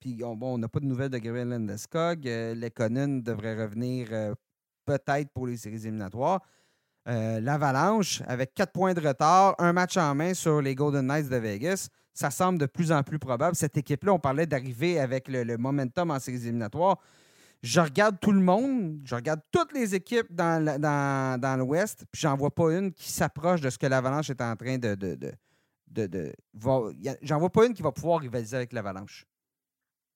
Speaker 1: puis on n'a pas de nouvelles de Gabriel Landeskog, euh, Lekonen devrait revenir euh, peut-être pour les séries éliminatoires. L'Avalanche, avec quatre points de retard, un match en main sur les Golden Knights de Vegas, ça semble de plus en plus probable. Cette équipe-là, on parlait d'arriver avec le, le, momentum en séries éliminatoires je regarde tout le monde, je regarde toutes les équipes dans, dans, l'Ouest, puis j'en vois pas une qui s'approche de ce que l'Avalanche est en train de. de, de, j'en vois pas une qui va pouvoir rivaliser avec l'Avalanche.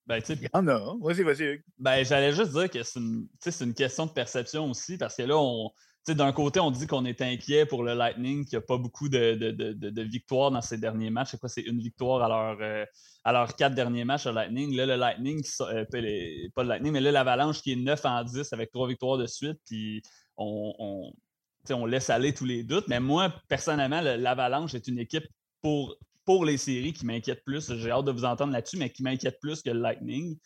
Speaker 2: Ben, Il y en a. Vas-y, vas-y.
Speaker 3: Ben, j'allais juste dire que c'est une, une question de perception aussi, parce que là, on, d'un côté, on dit qu'on est inquiet pour le Lightning, qu'il n'y a pas beaucoup de, victoires dans ces derniers matchs. C'est quoi, c'est une victoire à leur, euh, quatre derniers matchs au Lightning. Là, le Lightning, euh, pas le Lightning, mais là, l'Avalanche qui est 9 en 10 avec trois victoires de suite, puis on, laisse aller tous les doutes. Mais moi, personnellement, l'Avalanche est une équipe pour, pour les séries qui m'inquiète plus. J'ai hâte de vous entendre là-dessus, mais qui m'inquiète plus que le Lightning.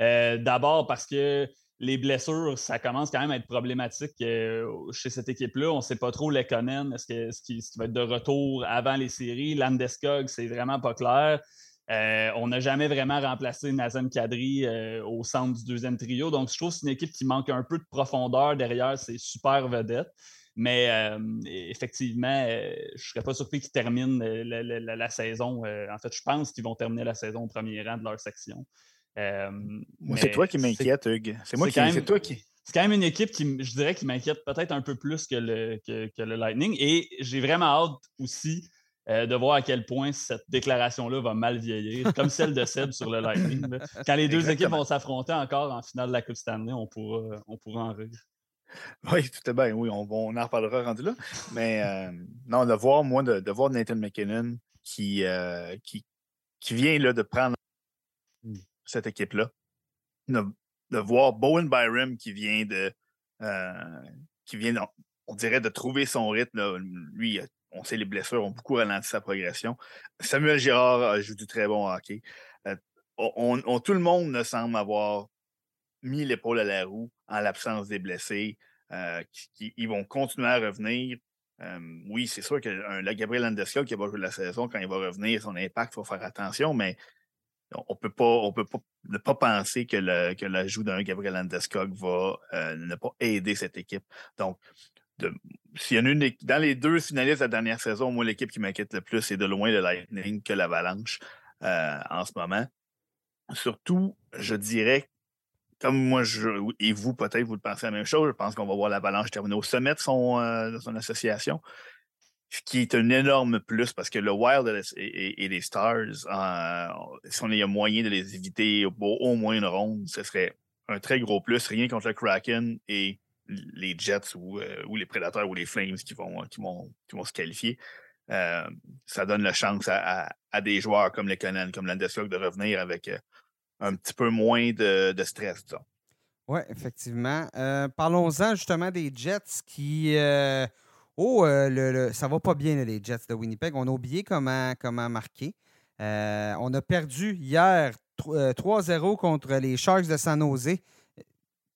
Speaker 3: Euh, d'abord parce que les blessures, ça commence quand même à être problématique euh, chez cette équipe-là. On ne sait pas trop les Est-ce qu'il est va être de retour avant les séries? Landeskog, c'est vraiment pas clair. Euh, on n'a jamais vraiment remplacé Nazem Kadri euh, au centre du deuxième trio. Donc, je trouve que c'est une équipe qui manque un peu de profondeur derrière ces super vedettes. Mais effectivement, je ne serais pas surpris qu'ils terminent la, la, saison. en fait, je pense qu'ils vont terminer la saison au premier rang de leur section.
Speaker 2: Euh, c'est toi qui m'inquiète, Hugues. C'est moi qui. C'est toi qui.
Speaker 3: C'est quand même une équipe qui, je dirais, qui m'inquiète peut-être un peu plus que le, que, le Lightning. Et j'ai vraiment hâte aussi euh, de voir à quel point cette déclaration-là va mal vieillir, comme celle de Seb sur le Lightning. Quand les deux équipes vont s'affronter encore en finale de la Coupe Stanley, on pourra, on pourra en rire.
Speaker 2: Oui, tout est bien. Oui, on, en reparlera rendu là. Mais euh, non, de voir, moi, de, voir Nathan McKinnon qui, qui, qui vient là, de prendre cette équipe-là. De, voir Bowen Byram qui vient de. Euh, qui vient, on dirait, de trouver son rythme. Lui, on sait les blessures ont beaucoup ralenti sa progression. Samuel Girard joue du très bon hockey. Euh, on, tout le monde semble avoir mis l'épaule à la roue en l'absence des blessés. Euh, ils vont continuer à revenir. oui, c'est sûr que le Gabriel Landeskog qui va jouer la saison, quand il va revenir, son impact, il faut faire attention, mais on peut pas, on peut pas ne pas penser que, le, que l'ajout d'un Gabriel Landeskog va euh, ne pas aider cette équipe. Donc, s'il y en a une dans les deux finalistes de la dernière saison, moi, l'équipe qui m'inquiète le plus, c'est de loin le Lightning que l'Avalanche euh, en ce moment. Surtout, je dirais, comme moi et vous, peut-être, vous pensez la même chose, je pense qu'on va voir l'Avalanche terminer au sommet de son, euh, de son association ce qui est un énorme plus parce que le Wild et, les Stars, euh, si on a moyen de les éviter au, moins une ronde, ce serait un très gros plus, rien contre le Kraken et les Jets ou, les Prédateurs ou les Flames qui vont, se qualifier. ça donne la chance à, des joueurs comme les Conan, comme Landeskog de revenir avec un petit peu moins de, stress.
Speaker 1: Oui, effectivement. Parlons-en justement des Jets qui. Oh, le, ça va pas bien, les Jets de Winnipeg. On a oublié comment, comment marquer. on a perdu hier 3-0 contre les Sharks de San Jose,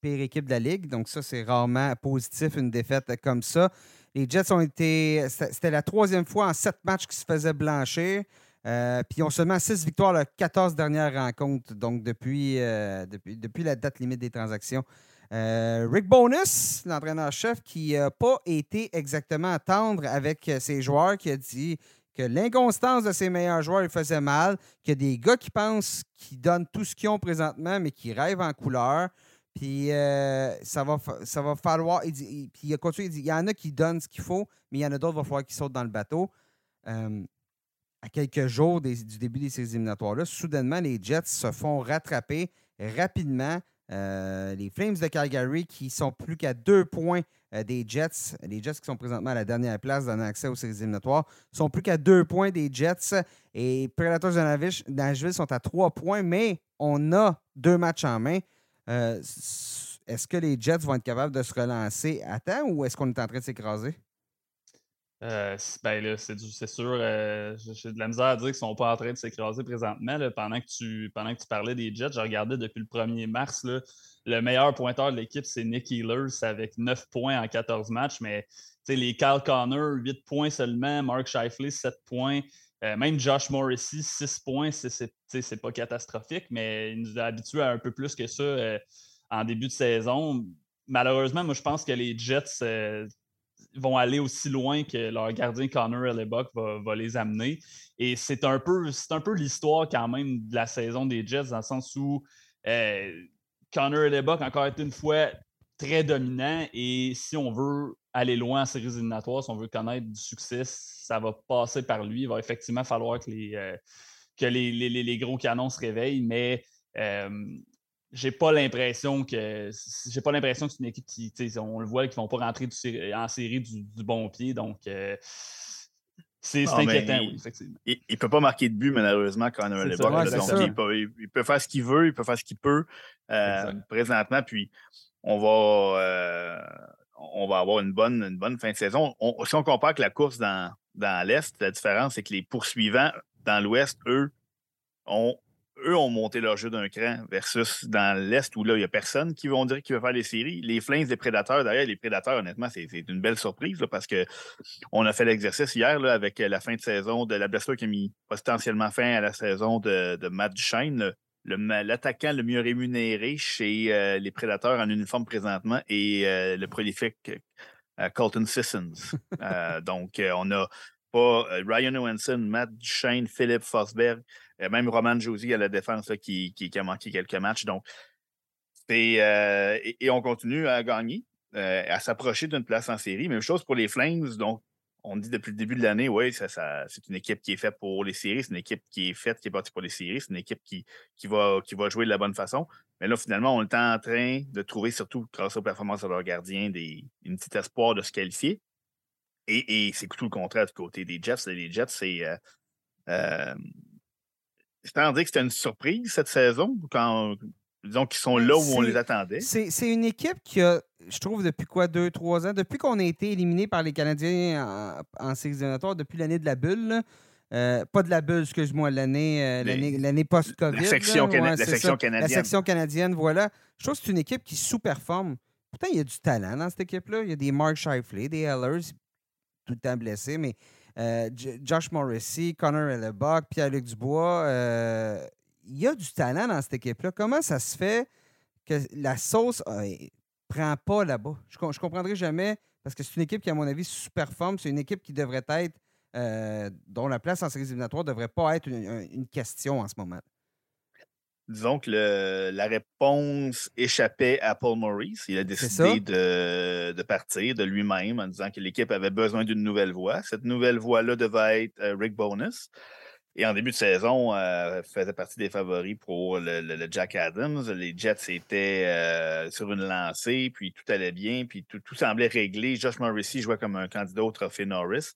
Speaker 1: pire équipe de la Ligue. Donc, ça, c'est rarement positif, une défaite comme ça. Les Jets ont été. C'était la troisième fois en sept matchs qu'ils se faisaient blanchir. Euh, puis ils ont seulement six victoires les 14 dernières rencontres, donc depuis, euh, depuis, depuis, la date limite des transactions. Euh, Rick Bonus, l'entraîneur-chef, qui n'a pas été exactement tendre avec ses joueurs, qui a dit que l'inconstance de ses meilleurs joueurs lui faisait mal, qu'il y a des gars qui pensent qu'ils donnent tout ce qu'ils ont présentement, mais qui rêvent en couleur. Puis ça, va, ça va falloir. puis il a il dit il y en a qui donnent ce qu'il faut, mais il y en a d'autres, il va falloir qu'ils sautent dans le bateau à quelques jours du début des séries éliminatoires-là, soudainement, les Jets se font rattraper rapidement. Euh, les Flames de Calgary qui sont plus qu'à deux points euh, des Jets, les Jets qui sont présentement à la dernière place dans l'accès aux séries éliminatoires, sont plus qu'à deux points des Jets et Predators de Nashville sont à trois points, mais on a deux matchs en main. Euh, est-ce que les Jets vont être capables de se relancer à temps ou est-ce qu'on est en train de s'écraser?
Speaker 3: Euh, ben là, c'est, sûr, euh, j'ai de la misère à dire qu'ils sont pas en train de s'écraser présentement. pendant, que tu, parlais des Jets, j'ai regardé depuis le 1er mars, le meilleur pointeur de l'équipe, c'est Nick Ehlers avec 9 points en 14 matchs. Mais les Kyle Connor, 8 points seulement, Mark Shifley, 7 points. Euh, même Josh Morrissey, 6 points, c'est, pas catastrophique, mais il nous a habitués à un peu plus que ça en début de saison. Malheureusement, moi, je pense que les Jets vont aller aussi loin que leur gardien Connor Hellebuck va, va les amener. Et c'est un peu, peu l'histoire quand même de la saison des Jets, dans le sens où euh, Connor Hellebuck, encore une fois, très dominant. Et si on veut aller loin en séries éliminatoires, si on veut connaître du succès, ça va passer par lui. Il va effectivement falloir que les, euh, que les, gros canons se réveillent. Mais euh, j'ai pas l'impression que j'ai pas l'impression que c'est une équipe qui on le voit qu'ils vont pas rentrer en série du, bon pied donc euh, c'est inquiétant oui, effectivement.
Speaker 2: il, ne peut pas marquer de but malheureusement quand on a le donc il peut, faire ce qu'il veut il peut faire ce qu'il peut euh, présentement puis on va euh, on va avoir une bonne, une bonne fin de saison. si on compare avec la course dans, dans l'Est, la différence, c'est que les poursuivants dans l'Ouest, eux, ont eux ont monté leur jeu d'un cran versus dans l'Est où là, il n'y a personne qui vont dire qu'il va faire les séries. Les Flames des Prédateurs, d'ailleurs, les Prédateurs, honnêtement, c'est une belle surprise parce qu'on a fait l'exercice hier là, avec la fin de saison de la blessure qui a mis potentiellement fin à la saison de, de Matt Duchesne. L'attaquant le, mieux rémunéré chez euh, les Prédateurs en uniforme présentement et euh, le prolifique euh, Colton Sissons. donc, on a pas Ryan Owenson, Matt Duchesne, Philippe Fosberg, même Roman Josie à la défense qui, a manqué quelques matchs. Euh, et, on continue à gagner, euh, à s'approcher d'une place en série. Même chose pour les Flames. Donc, on dit depuis le début de l'année, oui, c'est une équipe qui est faite pour les séries, c'est une équipe qui est faite, qui est partie pour les séries, c'est une équipe qui, qui, va, qui va jouer de la bonne façon. Mais là, finalement, on est en train de trouver, surtout grâce aux performances de leurs gardiens, des, une petite espoir de se qualifier. Et, c'est tout le contraire du côté des Jets. Les Jets, c'est. Euh, à dire que c'était une surprise cette saison, quand disons qu'ils sont là où on les attendait.
Speaker 1: C'est une équipe qui a, je trouve, depuis quoi, deux, trois ans, depuis qu'on a été éliminé par les Canadiens en, en séries depuis l'année de la bulle, euh, pas de la bulle, excuse-moi, l'année euh, post-COVID.
Speaker 2: La, section, canadienne.
Speaker 1: La section canadienne, voilà. Je trouve que c'est une équipe qui sous-performe. Pourtant, il y a du talent dans cette équipe-là. Il y a des Mark Shifley, des Ellers, le temps blessés, mais euh, Josh Morrissey, Connor Hellebuck, Pierre-Luc Dubois. Euh, il y a du talent dans cette équipe-là. Comment ça se fait que la sauce ne prend pas là-bas? Je ne comprendrai jamais parce que c'est une équipe qui, à mon avis, sous-performe. C'est une équipe qui devrait être, euh, dont la place en séries éliminatoires ne devrait pas être une question en ce moment
Speaker 2: disons que la réponse échappait à Paul Maurice. Il a décidé de, partir de lui-même en disant que l'équipe avait besoin d'une nouvelle voix. Cette nouvelle voix-là devait être euh, Rick Bonus. Et en début de saison, euh, faisait partie des favoris pour le, Jack Adams. Les Jets étaient euh, sur une lancée, puis tout allait bien, puis tout, semblait réglé. Josh Morrissey jouait comme un candidat au trophée Norris.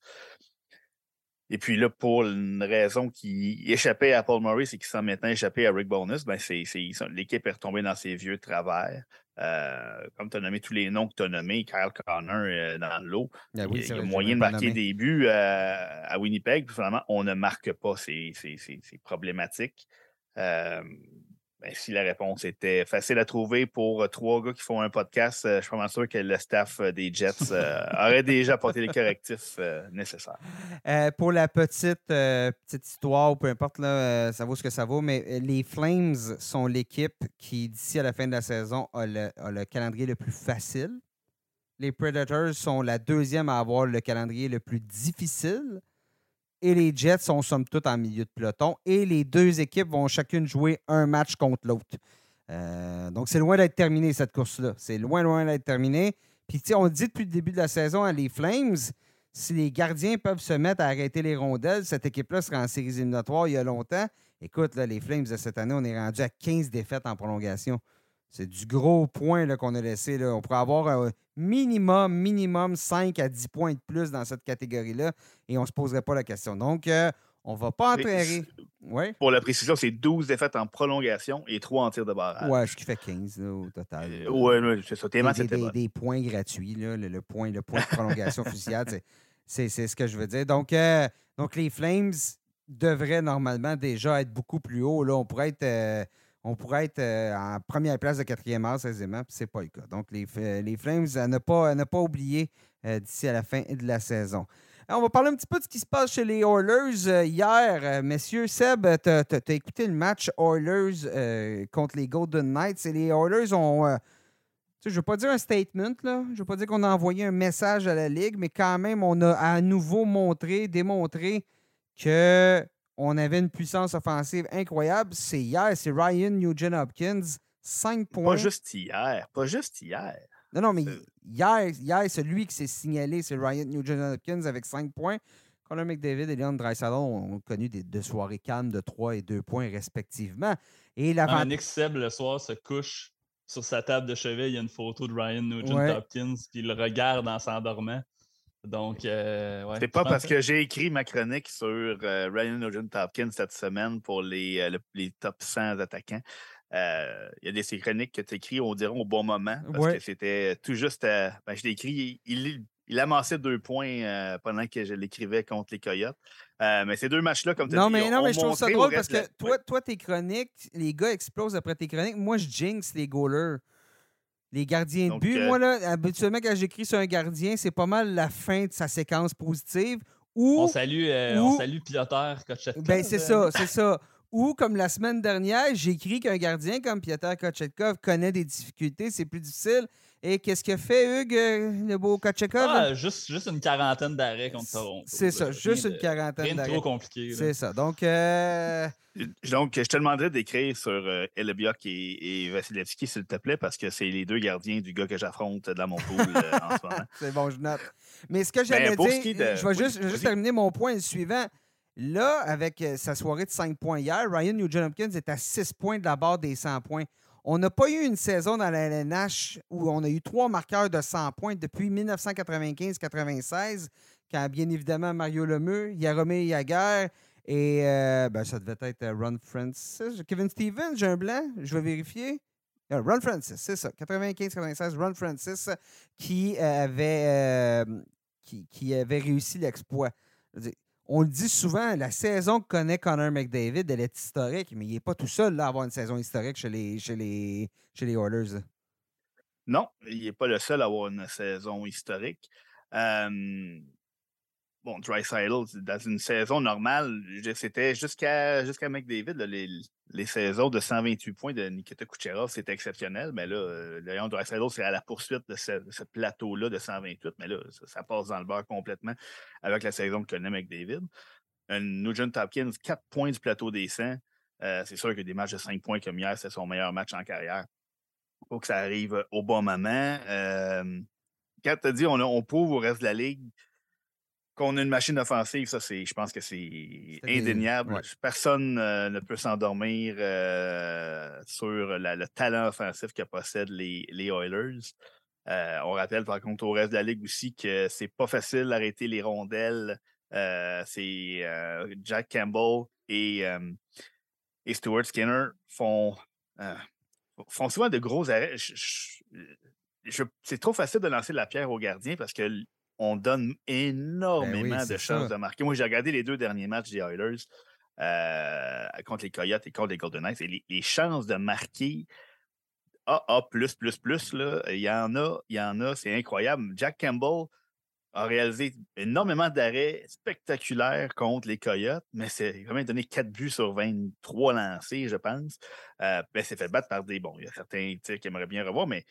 Speaker 2: Et puis là, pour une raison qui échappait à Paul Morris et qui s'en maintenant échappé à Rick Bonus, ben l'équipe est retombée dans ses vieux travers. Euh, comme tu as nommé tous les noms que tu as nommés, Kyle Connor euh, dans l'eau, ben il y a, moyen de marquer des buts euh, à Winnipeg. Puis finalement, on ne marque pas. C'est problématique. Ben, si la réponse était facile à trouver pour euh, trois gars qui font un podcast, euh, je suis pas sûr que le staff euh, des Jets aurait déjà apporté les correctifs nécessaires.
Speaker 1: pour la petite, petite histoire, ou peu importe, là, ça vaut ce que ça vaut, mais les Flames sont l'équipe qui, d'ici à la fin de la saison, a le, calendrier le plus facile. Les Predators sont la deuxième à avoir le calendrier le plus difficile et les Jets sont somme toute en milieu de peloton. Et les deux équipes vont chacune jouer un match contre l'autre. Euh, donc, c'est loin d'être terminé, cette course-là. C'est loin, loin d'être terminé. Puis, tu on dit depuis le début de la saison à les Flames, si les gardiens peuvent se mettre à arrêter les rondelles, cette équipe-là sera en séries éliminatoires il y a longtemps. Écoute, les Flames de cette année, on est rendu à 15 défaites en prolongation. C'est du gros point qu'on a laissé. Là. On pourrait avoir un minimum, minimum 5 à 10 points de plus dans cette catégorie-là et on ne se poserait pas la question. Donc, euh, on ne va pas entraîner. Ouais.
Speaker 2: Pour la précision, c'est 12 défaites en prolongation et 3 en tir de barrage.
Speaker 1: Ouais, ce qui fait 15 au total.
Speaker 2: Euh, oui, c'est ça.
Speaker 1: Des, des, points gratuits, là, le, point, le point de prolongation fusillade, c'est ce que je veux dire. Donc, euh, donc, les Flames devraient normalement déjà être beaucoup plus haut. Là. On pourrait être on pourrait être euh, en première place de quatrième art aisément, puis ce n'est pas le cas. Donc, les, les Flames, à ne pas, pas oublier euh, d'ici à la fin de la saison. on va parler un petit peu de ce qui se passe chez les Oilers euh, hier. messieurs, Seb, tu as, écouté le match Oilers contre les Golden Knights et les Oilers ont. je ne veux pas dire un statement, là. je ne veux pas dire qu'on a envoyé un message à la Ligue, mais quand même, on a à nouveau montré, démontré que on avait une puissance offensive incroyable. C'est hier, c'est Ryan Nugent Hopkins, 5 points.
Speaker 2: Pas juste hier, pas juste hier.
Speaker 1: Non, non, mais hier, hier celui qui s'est signalé, c'est Ryan Nugent Hopkins avec 5 points. Conor McDavid et Leon Draisaitl ont connu des deux soirées calmes de 3 et 2 points respectivement. Et
Speaker 3: la Nick Seb, le soir, se couche sur sa table de chevet. Il y a une photo de Ryan Nugent Hopkins, puis il le regarde en s'endormant. Donc, euh, ouais,
Speaker 2: C'est pas parce que j'ai écrit ma chronique sur euh, Ryan Nugent Hopkins cette semaine pour les, euh, les top 100 attaquants. Il y a des ces chroniques que tu écris, on dirait, au bon moment. Parce que c'était tout juste. ben, je l'ai écrit, il, il amassait deux points pendant que je l'écrivais contre les Coyotes. mais ces deux matchs-là, comme tu
Speaker 1: as non, mais, Non, mais je trouve ça drôle parce que toi, toi, tes chroniques, les gars explosent après tes chroniques. Moi, je jinx les goalers. Les gardiens de but, euh, moi, là, habituellement, quand j'écris sur un gardien, c'est pas mal la fin de sa séquence positive. Ou,
Speaker 3: on salue, euh, on salue Piotr Kochetkov.
Speaker 1: Ben, c'est ça, c'est ça. Ou, comme la semaine dernière, j'ai écrit qu'un gardien comme Piotr Kochetkov connaît des difficultés, c'est plus difficile. Et qu'est-ce que fait Hugues, euh, le beau Kochetkov?
Speaker 3: Ah, juste, juste une quarantaine d'arrêts contre Toronto.
Speaker 1: C'est ça, juste une quarantaine d'arrêts.
Speaker 3: trop compliqué.
Speaker 1: C'est ça. Donc, euh...
Speaker 2: donc, je te demanderais d'écrire sur euh, et, et Vasilevski, s'il te plaît, parce que c'est les deux gardiens du gars que j'affronte dans mon pool euh, en ce moment.
Speaker 1: C'est bon, je note. Mais ce que j'allais dire, je vais juste, juste terminer mon point le suivant. Là, avec sa soirée de 5 points hier, Ryan Nugent-Hopkins est à 6 points de la barre des 100 points. On n'a pas eu une saison dans la LNH où on a eu trois marqueurs de 100 points depuis 1995-96, quand bien évidemment Mario Lemieux, Yaromir Yaguer et euh, ben, ça devait être Ron Francis. Kevin Stevens, j'ai un blanc, je vais vérifier. Euh, Ron Francis, c'est ça, 95-96, Ron Francis qui avait, euh, qui, avait réussi l'exploit on le dit souvent, la saison que connaît Connor McDavid, elle est historique, mais il n'est pas tout seul là, à avoir une saison historique chez les, chez Oilers.
Speaker 2: Non, il n'est pas le seul à avoir une saison historique. Euh, bon, Dry dans une saison normale, c'était jusqu'à McDavid, les, les, saisons de 128 points de Nikita Kucherov, c'était exceptionnel. Mais là, euh, Léon Dry c'est à la poursuite de ce, plateau-là de 128. Mais là, ça, passe dans le beurre complètement avec la saison que connaît McDavid. Un Nugent Hopkins, 4 points du plateau des 100. Euh, c'est sûr que des matchs de 5 points comme hier, c'est son meilleur match en carrière. Il faut que ça arrive au bon moment. Euh, quand tu as dit on, on prouve au reste de la ligue qu'on a une machine offensive, ça, c'est, je pense que c'est indéniable. Personne ne peut s'endormir sur le talent offensif que possèdent les, les Oilers. on rappelle par contre au reste de la ligue aussi que c'est pas facile d'arrêter les rondelles. c'est Jack Campbell et, et Stuart Skinner font, font souvent de gros arrêts. c'est trop facile de lancer la pierre au gardien parce qu'on donne ben énormément de chances de marquer. Moi, j'ai regardé les deux derniers matchs des Oilers euh, contre les Coyotes et contre les Golden Knights et les, chances de marquer AA, plus, plus, plus, il y en a, il y en a, c'est incroyable. Jack Campbell a réalisé énormément d'arrêts spectaculaires contre les Coyotes, mais c'est quand même donné 4 buts sur 23 lancés, je pense. Euh, ben, c'est fait battre par des. bons. il y a certains qui aimeraient bien revoir, mais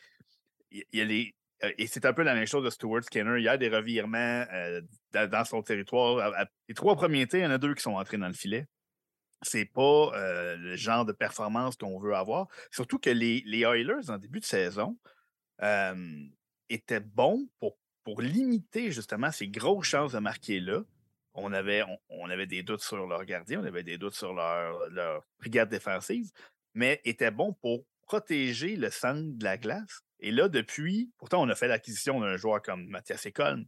Speaker 2: il y a les. Euh, et c'est un peu la même chose de Stuart Skinner. Il y a des revirements euh, dans, son territoire. les trois premiers tirs, il y en a deux qui sont entrés dans le filet. C'est pas le genre de performance qu'on veut avoir. Surtout que les, Oilers, en début de saison, étaient bons pour pour limiter justement ces grosses chances de marquer là, on avait, on, avait des doutes sur leur gardien, on avait des doutes sur leur, leur brigade défensive, mais était bon pour protéger le centre de la glace. Et là, depuis, pourtant, on a fait l'acquisition d'un joueur comme Mathias Ecolm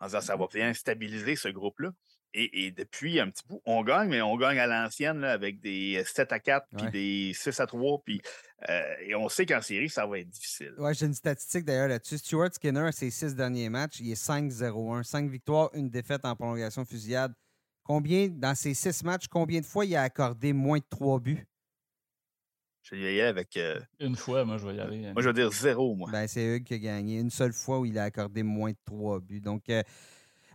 Speaker 2: en disant ça va bien stabiliser ce groupe-là. Et, depuis un petit bout, on gagne, mais on gagne à l'ancienne avec des 7 à 4 puis des 6 à 3. Puis, euh, et on sait qu'en série, ça va être difficile.
Speaker 1: Ouais, j'ai une statistique d'ailleurs là-dessus. Stuart Skinner, ses six derniers matchs, il est 5-0-1. 5 victoires, une défaite en prolongation fusillade. Combien, dans ces six matchs, combien de fois il a accordé moins de 3 buts?
Speaker 2: Je vais y aller avec. Euh,
Speaker 3: une fois, moi, je vais y aller.
Speaker 2: Moi, je vais dire zéro, moi.
Speaker 1: Ben, c'est eux qui a gagné. Une seule fois où il a accordé moins de 3 buts. Donc, euh,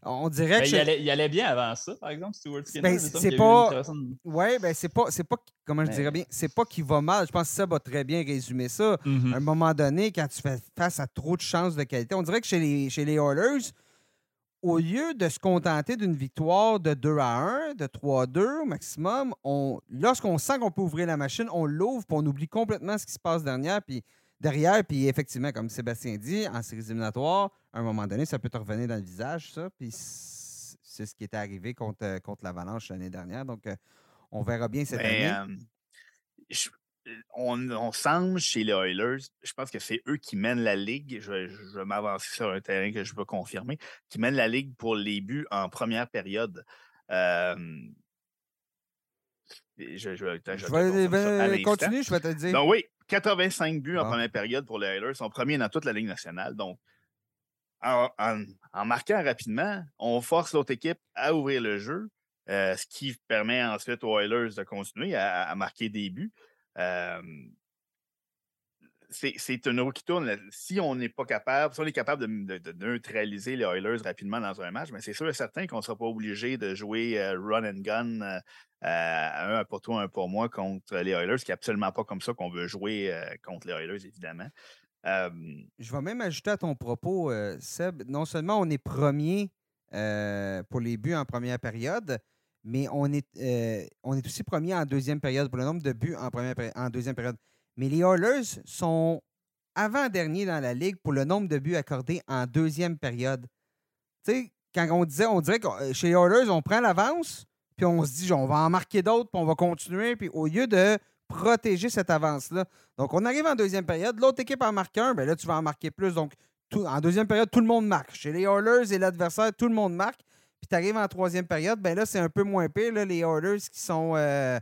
Speaker 1: on dirait
Speaker 3: ben,
Speaker 1: que.
Speaker 3: Il allait, bien avant ça, par exemple, Stuart Skinner.
Speaker 1: Ben, c'est pas. Ouais, ben c'est pas, c'est pas. Comment je dirais bien? C'est pas qu'il va mal. Je pense que ça va très bien résumer ça.
Speaker 3: Mm-hmm.
Speaker 1: À un moment donné, quand tu fais face à trop de chances de qualité, on dirait que chez les, chez les Oilers, au lieu de se contenter d'une victoire de 2 à 1, de 3 à 2 au maximum, on, lorsqu'on sent qu'on peut ouvrir la machine, on l'ouvre puis on oublie complètement ce qui se passe derrière. Puis derrière, puis effectivement, comme Sébastien dit, en séries éliminatoires, à un moment donné, ça peut te revenir dans le visage, ça. Puis c'est ce qui était arrivé contre, euh, contre l'Avalanche l'année dernière. Donc, euh, on verra bien cette année.
Speaker 2: Euh, on, semble chez les Oilers, je pense que c'est eux qui mènent la ligue. Je, vais m'avancer sur un terrain que je peux confirmer, qui mènent la ligue pour les buts en première période. je,
Speaker 1: vais, continuer, je vais te dire.
Speaker 2: Donc, oui, 85 buts en première période pour les Oilers. Sont premiers dans toute la Ligue nationale. Donc, en, marquant rapidement, on force l'autre équipe à ouvrir le jeu, euh, ce qui permet ensuite aux Oilers de continuer à, marquer des buts. C'est un euro qui tourne. Si on n'est pas capable, si on est capable de, neutraliser les Oilers rapidement dans un match, mais c'est sûr et certain qu'on ne sera pas obligé de jouer run and gun un pour toi, un pour moi contre les Oilers, qui n'est absolument pas comme ça qu'on veut jouer contre les Oilers, évidemment.
Speaker 1: Je vais même ajouter à ton propos, Seb, non seulement on est premier pour les buts en première période, mais on est, on est aussi premier en deuxième période pour le nombre de buts en, première en deuxième période. Mais les Oilers sont avant-dernier dans la ligue pour le nombre de buts accordés en deuxième période. Tu sais, quand on disait, on dirait que chez les Oilers, on prend l'avance, puis on se dit, on va en marquer d'autres, puis on va continuer, puis au lieu de protéger cette avance-là. Donc, on arrive en deuxième période. L'autre équipe en marque un, bien là, tu vas en marquer plus. Donc, en deuxième période, tout le monde marque. Chez les Oilers et l'adversaire, tout le monde marque. Puis tu arrives en troisième période, ben là, c'est un peu moins pire. les Oilers qui sont euh,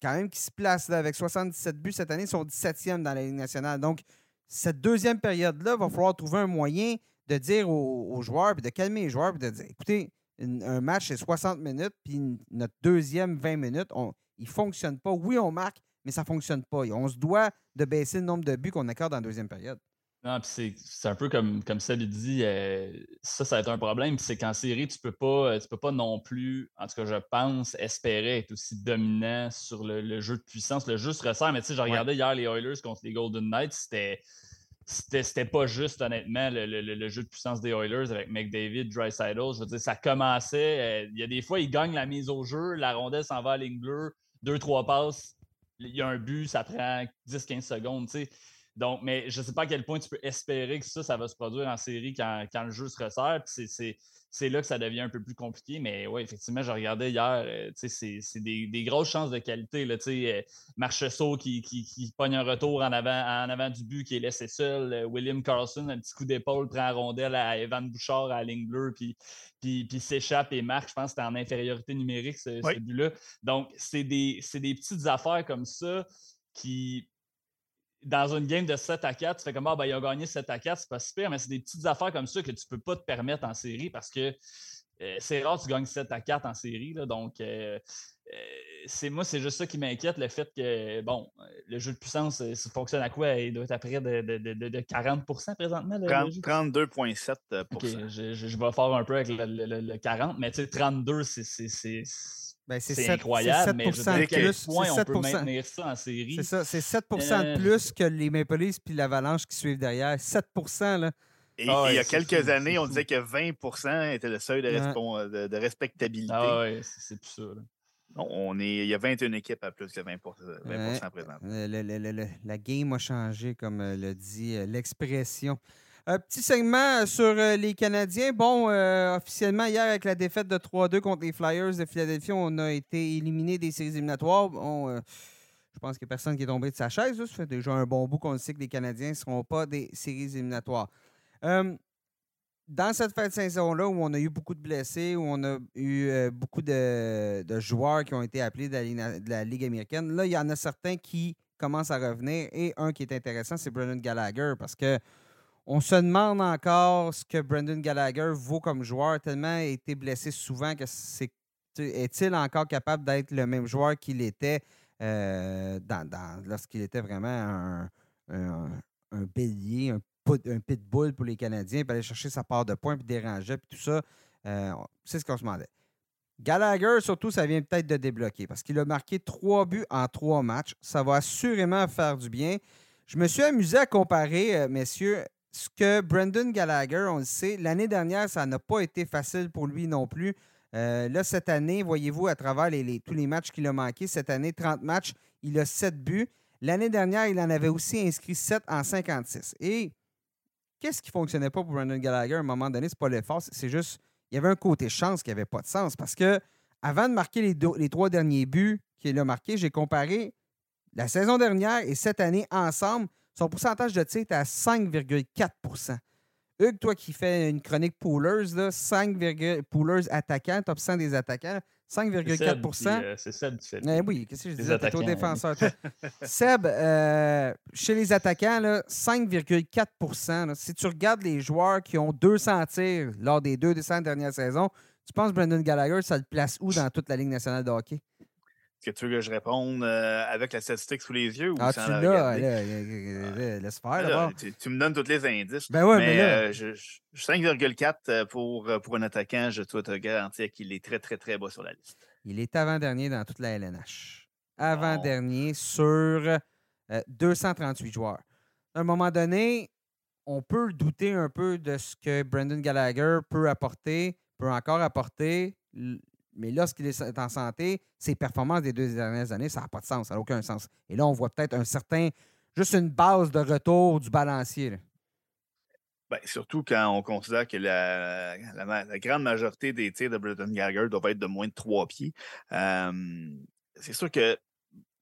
Speaker 1: quand même qui se placent avec 77 buts cette année, sont 17e dans la Ligue nationale. Donc, cette deuxième période-là, il va falloir trouver un moyen de dire aux, joueurs, puis de calmer les joueurs, puis de dire écoutez, un match, c'est 60 minutes, puis notre deuxième 20 minutes, il ne fonctionne pas. Oui, on marque, mais ça ne fonctionne pas. on se doit de baisser le nombre de buts qu'on accorde en deuxième période.
Speaker 3: Non, c'est un peu comme, comme Seb dit, euh, ça, ça va être un problème. C'est qu'en série, tu peux pas, euh, tu peux pas non plus, en tout cas, je pense, espérer être aussi dominant sur le, jeu de puissance. Le jeu se resserre, mais tu sais, j'ai regardé hier les Oilers contre les Golden Knights, c'était c'était pas juste, honnêtement, le, jeu de puissance des Oilers avec McDavid, Dreisaitl. Je veux dire, ça commençait. Euh, il y a des fois, ils gagnent la mise au jeu, la rondelle s'en va à ligne bleue, deux, trois passes, il y a un but, ça prend 10-15 secondes. sais. Donc, mais je ne sais pas à quel point tu peux espérer que ça, ça va se produire en série quand, le jeu se resserre. c'est là que ça devient un peu plus compliqué. Mais oui, effectivement, je regardais hier, euh, c'est des, grosses chances de qualité. Là, euh, Marcheseau qui, qui, pogne un retour en avant, en avant du but, qui est laissé seul. Euh, William Carlson, un petit coup d'épaule, prend la rondelle à Evan Bouchard à la ligne bleue, puis, puis, s'échappe et marque. Je pense que c'était en infériorité numérique, ce, but-là. Donc, c'est des, des petites affaires comme ça qui dans une game de 7 à 4, tu fais comme ah, ben, ils ont gagné 7 à 4, c'est pas super, mais c'est des petites affaires comme ça que tu peux pas te permettre en série parce que euh, c'est rare que tu gagnes 7 à 4 en série. Là, donc, euh, euh, c'est moi, c'est juste ça qui m'inquiète, le fait que, bon, le jeu de puissance, ça fonctionne à quoi? Il doit être à près de, de, de, 40% présentement.
Speaker 2: 32,7%
Speaker 3: je, je, vais faire un peu avec le, 40, mais tu sais, 32, c'est
Speaker 1: ben, c'est incroyable, mais je
Speaker 3: veux dire, plus, point on peut maintenir ça en série?
Speaker 1: C'est ça, c'est 7% de euh, plus que les Maple Leafs puis l'Avalanche qui suivent derrière. 7% là.
Speaker 2: Et, ah il y a quelques années, on disait que 20% était le seuil de, de, respectabilité.
Speaker 3: Ah oui, c'est plus ça.
Speaker 2: On est, il y a 21 équipes à plus que 20%, 20
Speaker 1: présent. la game a changé, comme euh, le dit euh, l'expression. Un petit segment sur euh, les Canadiens. Bon, euh, officiellement, hier, avec la défaite de 3-2 contre les Flyers de Philadelphie, on a été éliminé des séries éliminatoires. Bon, euh, je pense qu'il n'y a personne qui est tombé de sa chaise. Ça fait déjà un bon bout qu'on sait que les Canadiens ne seront pas des séries éliminatoires. dans cette fin de saison-là, où on a eu beaucoup de blessés, où on a eu beaucoup de, joueurs qui ont été appelés de la, Ligue américaine, là, il y en a certains qui commencent à revenir. Et un qui est intéressant, c'est Brendan Gallagher, parce que on se demande encore ce que Brendan Gallagher vaut comme joueur, tellement a été blessé souvent que. Est-il encore capable d'être le même joueur qu'il était euh, lorsqu'il était vraiment un, bélier, un, pitbull pour les Canadiens, puis aller chercher sa part de points, puis déranger, puis tout ça. Euh, c'est ce qu'on se demandait. Gallagher, surtout, ça vient peut-être de débloquer parce qu'il a marqué trois buts en trois matchs. Ça va assurément faire du bien. Je me suis amusé à comparer, euh, messieurs, ce que Brendan Gallagher, on le sait, l'année dernière, ça n'a pas été facile pour lui non plus. Euh, là, cette année, voyez-vous, à travers tous les matchs qu'il a manqués, cette année, 30 matchs, il a 7 buts. L'année dernière, il en avait aussi inscrit 7 en 56. Et qu'est-ce qui ne fonctionnait pas pour Brendan Gallagher à un moment donné? C'est pas l'effort, c'est juste, il y avait un côté chance qui n'avait pas de sens. Parce que avant de marquer les, les trois derniers buts qu'il a marqués, j'ai comparé la saison dernière et cette année ensemble. Son pourcentage de tir est à 5,4% Hugues, toi qui fais une chronique Poolers, 5, Poolers attaquants, top 100 des attaquants, 5,4%
Speaker 3: C'est Seb qui fait.
Speaker 1: Eh oui, qu'est-ce que je disais? T'es au défenseur. Seb, euh, chez les attaquants, 5,4% Si tu regardes les joueurs qui ont 200 tirs lors des deux dernières saisons, tu penses que Brendan Gallagher, ça le place où dans toute la Ligue nationale de hockey?
Speaker 2: Est-ce que tu veux que je réponde euh, avec la statistique sous les yeux ou
Speaker 1: ah,
Speaker 2: sans
Speaker 1: tu l'as, laisse faire
Speaker 2: là, tu, me donnes tous les indices.
Speaker 1: Ben ouais, mais, là...
Speaker 2: 5,4 euh, euh, pour, pour un attaquant, je dois te garantir qu'il est très, très, très bas sur la liste.
Speaker 1: Il est avant-dernier dans toute la LNH. Avant-dernier sur 238 joueurs. À un moment donné, on peut douter un peu de ce que Brendan Gallagher peut apporter, peut encore apporter. Mais lorsqu'il est en santé, ses performances des deux dernières années, ça n'a pas de sens, ça n'a aucun sens. Et là, on voit peut-être un certain, juste une base de retour du balancier.
Speaker 2: Ben, surtout quand on considère que la, grande majorité des tirs de Brendan Gallagher doivent être de moins de trois pieds. c'est sûr que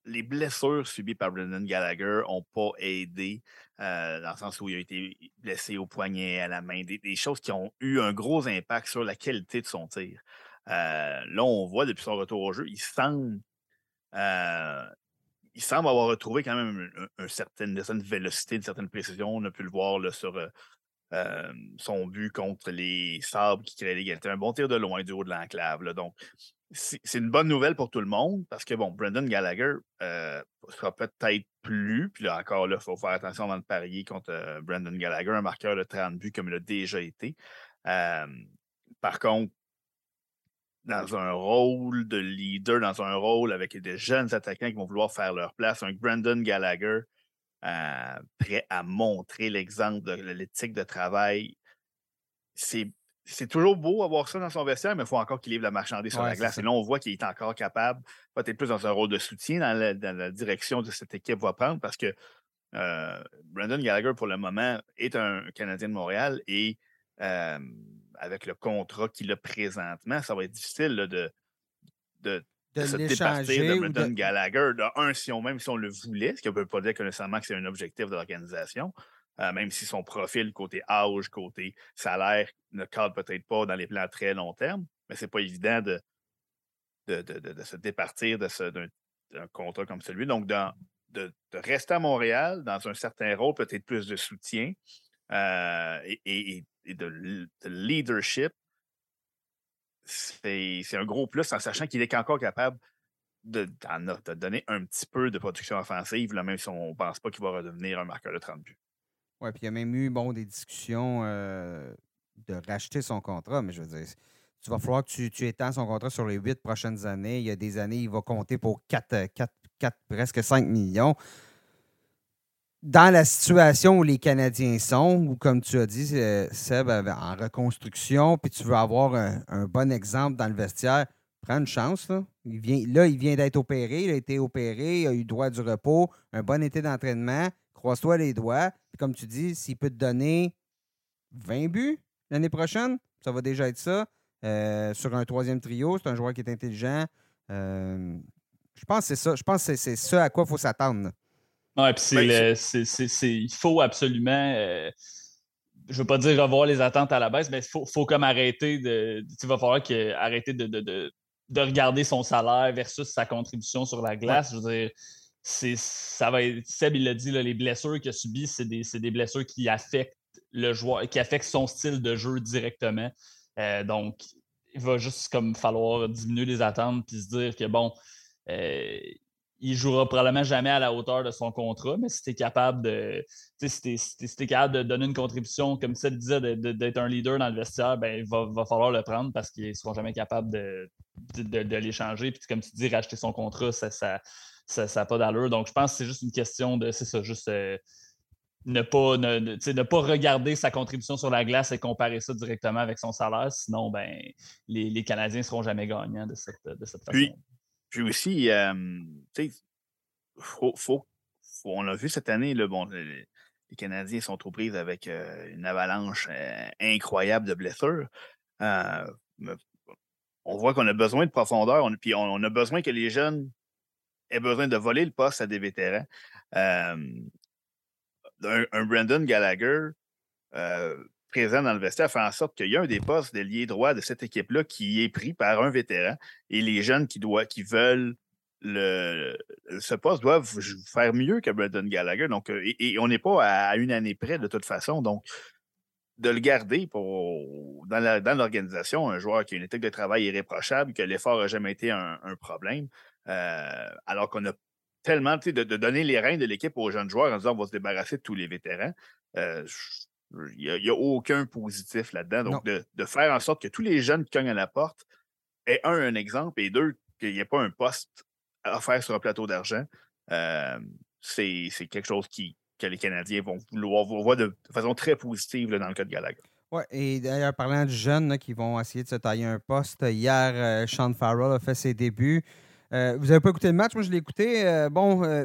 Speaker 2: les blessures subies par Brendan Gallagher n'ont pas aidé, euh, dans le sens où il a été blessé au poignet, à la main, des, choses qui ont eu un gros impact sur la qualité de son tir. Euh, là, on voit depuis son retour au jeu, il semble, euh, il semble avoir retrouvé quand même une, certaine, vélocité, une certaine précision. On a pu le voir sur euh, son but contre les Sabres qui créaient l'égalité. Un bon tir de loin du haut de l'enclave. Donc, c'est une bonne nouvelle pour tout le monde parce que, bon, Brendan Gallagher sera peut-être plus, puis là encore, il faut faire attention avant de parier contre Brendan Gallagher, un marqueur de 30 buts comme il a déjà été. par contre, dans un rôle de leader, dans un rôle avec des jeunes attaquants qui vont vouloir faire leur place. Un Brandon Gallagher euh, prêt à montrer l'exemple de l'éthique de travail. C'est, toujours beau avoir ça dans son vestiaire, mais il faut encore qu'il livre la marchandise sur la glace. Et là, on voit qu'il est encore capable, peut-être plus dans un rôle de soutien dans la, direction de cette équipe va prendre parce que Brandon Gallagher, pour le moment, est un Canadien de Montréal et avec le contrat qu'il a présentement, ça va être difficile de, de, se départir de Brandon Gallagher. De un, si on, même si on le voulait, ce qui ne veut pas dire que nécessairement que c'est un objectif de l'organisation, même si son profil côté âge, côté salaire ne cadre peut-être pas dans les plans très long terme, mais ce n'est pas évident de, de, se départir d'un contrat comme celui. Donc, de, rester à Montréal dans un certain rôle, peut-être plus de soutien euh, et, de, leadership, c'est un gros plus en sachant qu'il est encore capable de, donner un petit peu de production offensive, même si on ne pense pas qu'il va redevenir un marqueur de 30 buts.
Speaker 1: Oui, puis il y a même eu bon, des discussions euh, de racheter son contrat, mais je veux dire, tu vas falloir que tu, tu étends son contrat sur les huit prochaines années. Il y a des années, il va compter pour 4, 4, 4 presque 5 millions. Dans la situation où les Canadiens sont, ou comme tu as dit, euh, Seb, en reconstruction, puis tu veux avoir un, bon exemple dans le vestiaire, prends une chance. Là, il vient, d'être opéré, il a été opéré, il a eu droit du repos, un bon été d'entraînement, croise-toi les doigts. Comme tu dis, s'il peut te donner 20 buts l'année prochaine, ça va déjà être ça. Euh, sur un troisième trio. C'est un joueur qui est intelligent. Euh, je pense que c'est ça. Je pense c'est ce à quoi il faut s'attendre.
Speaker 3: Oui, puis c'est, il faut absolument. Euh, je ne veux pas dire revoir les attentes à la baisse, mais il faut, faut, comme arrêter de. Il va falloir que, arrêter de, de, regarder son salaire versus sa contribution sur la glace. Je veux dire, ça va être. Seb, il l'a dit, les blessures qu'il a subies, c'est des, des, blessures qui affectent le joueur, qui affectent son style de jeu directement. Euh, donc, il va juste comme falloir diminuer les attentes puis se dire que bon, euh, il jouera probablement jamais à la hauteur de son contrat, mais si tu es capable de. Si capable de donner une contribution, comme ça le disait, d'être un leader dans le vestiaire, ben, il va, falloir le prendre parce qu'ils ne seront jamais capables de, de, l'échanger. Puis comme tu dis, racheter son contrat, ça n'a ça, ça, pas d'allure. Donc, je pense que c'est juste une question de. C'est ça, juste. Euh, ne pas, ne, pas regarder sa contribution sur la glace et comparer ça directement avec son salaire. Sinon, ben, les, Canadiens ne seront jamais gagnants de cette, de cette façon.
Speaker 2: Puis, aussi, euh, faut, on a vu cette année, le bon, les, Canadiens sont trop prises avec une avalanche incroyable de blessures. on voit qu'on a besoin de profondeur, on, puis on, a besoin que les jeunes aient besoin de voler le poste à des vétérans un, Brandon Gallagher présent dans le vestiaire fait en sorte qu'il y a un des postes d'ailier droit de cette équipe-là qui est pris par un vétéran et les jeunes qui, doivent, qui veulent le, ce poste doivent faire mieux que Brandon Gallagher. Donc, euh, et, on n'est pas à, une année près de toute façon. Donc, de le garder pour, dans l'organisation, un joueur qui a une éthique de travail irréprochable, que l'effort n'a jamais été un, problème, euh, alors qu'on a tellement de, de, donner les reins de l'équipe aux jeunes joueurs en disant on va se débarrasser de tous les vétérans. Euh, il n'y a, aucun positif là-dedans. Donc, de, faire en sorte que tous les jeunes qui cognent à la porte aient, un, un exemple, et deux, qu'il n'y ait pas un poste à faire sur un plateau d'argent, euh, c'est quelque chose qui, que les Canadiens vont vouloir voir de, façon très positive dans le cas de Gallagher.
Speaker 1: Oui, et d'ailleurs, parlant de jeunes qui vont essayer de se tailler un poste, hier, euh, Sean Farrell a fait ses débuts. Euh, vous n'avez pas écouté le match? Moi, je l'ai écouté. Bon, euh,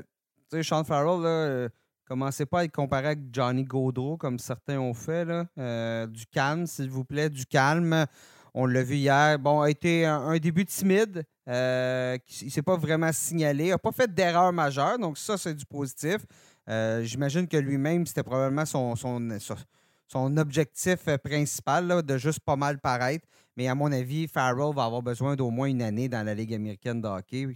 Speaker 1: tu sais, Sean Farrell, là, commencez pas à être comparé avec Johnny Gaudreau, comme certains ont fait. Là. du calme, s'il vous plaît, du calme. On l'a vu hier. Bon, a été un, début timide. il ne s'est pas vraiment signalé. Il n'a pas fait d'erreur majeure. Donc, ça, c'est du positif. J'imagine que lui-même, c'était probablement son objectif principal, de juste pas mal paraître. Mais à mon avis, Farrell va avoir besoin d'au moins une année dans la Ligue américaine de hockey.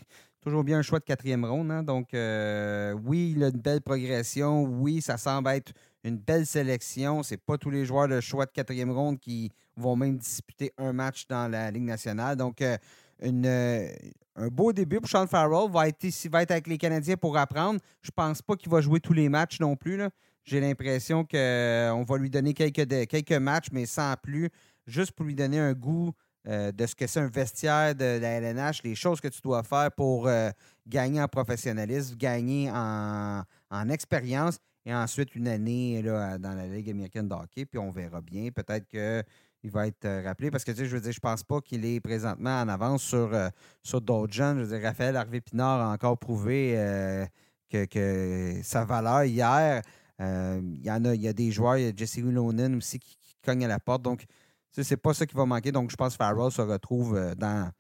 Speaker 1: Toujours bien un choix de quatrième ronde. Hein. Donc, euh, oui, il a une belle progression. Oui, ça semble être une belle sélection. Ce pas tous les joueurs de choix de quatrième ronde qui vont même disputer un match dans la Ligue nationale. Donc, euh, euh, un beau début pour Sean Farrell. Va être, va être avec les Canadiens pour apprendre. Je pense pas qu'il va jouer tous les matchs non plus. J'ai l'impression qu'on va lui donner quelques, quelques matchs, mais sans plus juste pour lui donner un goût euh, de ce que c'est un vestiaire de la LNH, les choses que tu dois faire pour euh, gagner en professionnalisme, gagner en, expérience et ensuite une année là, dans la Ligue américaine de hockey. Puis on verra bien. Peut-être qu'il va être euh, rappelé parce que tu sais, je veux dire, je pense pas qu'il est présentement en avance sur, sur d'autres jeunes. Je veux dire, Raphaël Harvey Pinard a encore prouvé que, sa valeur hier. Il y en a, il y a des joueurs, il y a Jesse Lonan aussi qui, qui, cogne à la porte. Donc, c'est pas ça qui va manquer. Donc, je pense que Farrell se retrouve dans,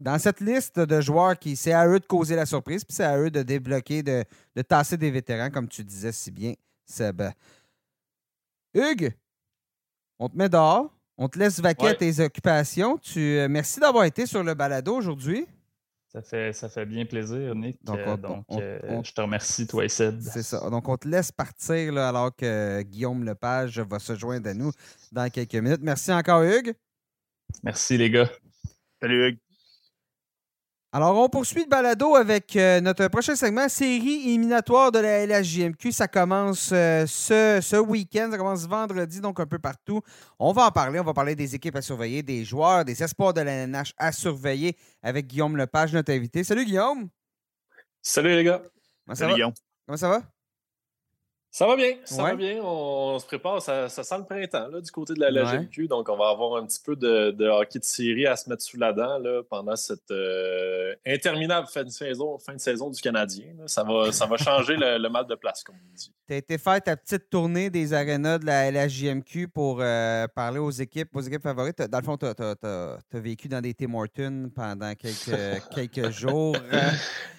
Speaker 1: dans cette liste de joueurs qui, c'est à eux de causer la surprise, puis c'est à eux de débloquer, de, de tasser des vétérans, comme tu disais si bien, Seb. Hugues, on te met dehors. On te laisse vaquer tes occupations. Tu, euh, merci d'avoir été sur le balado aujourd'hui.
Speaker 3: Ça fait, ça fait bien plaisir, Nick. Donc, euh, euh, je te remercie, toi et Seb.
Speaker 1: C'est ça. Donc, on te laisse partir là, alors que Guillaume Lepage va se joindre à nous dans quelques minutes. Merci encore, Hugues.
Speaker 3: Merci, les gars.
Speaker 2: Salut, Hugues.
Speaker 1: Alors, on poursuit le balado avec euh, notre prochain segment, série éliminatoire de la LHJMQ. Ça commence euh, ce, ce week-end, ça commence vendredi, donc un peu partout. On va en parler, on va parler des équipes à surveiller, des joueurs, des espoirs de la LNH à surveiller avec Guillaume Lepage, notre invité. Salut Guillaume!
Speaker 4: Salut les gars!
Speaker 2: Salut Guillaume!
Speaker 1: Comment ça va?
Speaker 4: Ça va bien, ça va bien. On, se prépare, ça, sent le printemps là, du côté de la LGMQ. Donc, on va avoir un petit peu de, hockey de série à se mettre sous la dent là, pendant cette euh, interminable fin de, saison, fin de saison du Canadien. Ça, va, ça va changer le, mal de place, comme on dit.
Speaker 1: Tu as été faire ta petite tournée des arénas de la LHJMQ pour euh, parler aux équipes, aux équipes favorites. Dans le fond, tu as, vécu dans des Tim Hortons pendant quelques, quelques jours.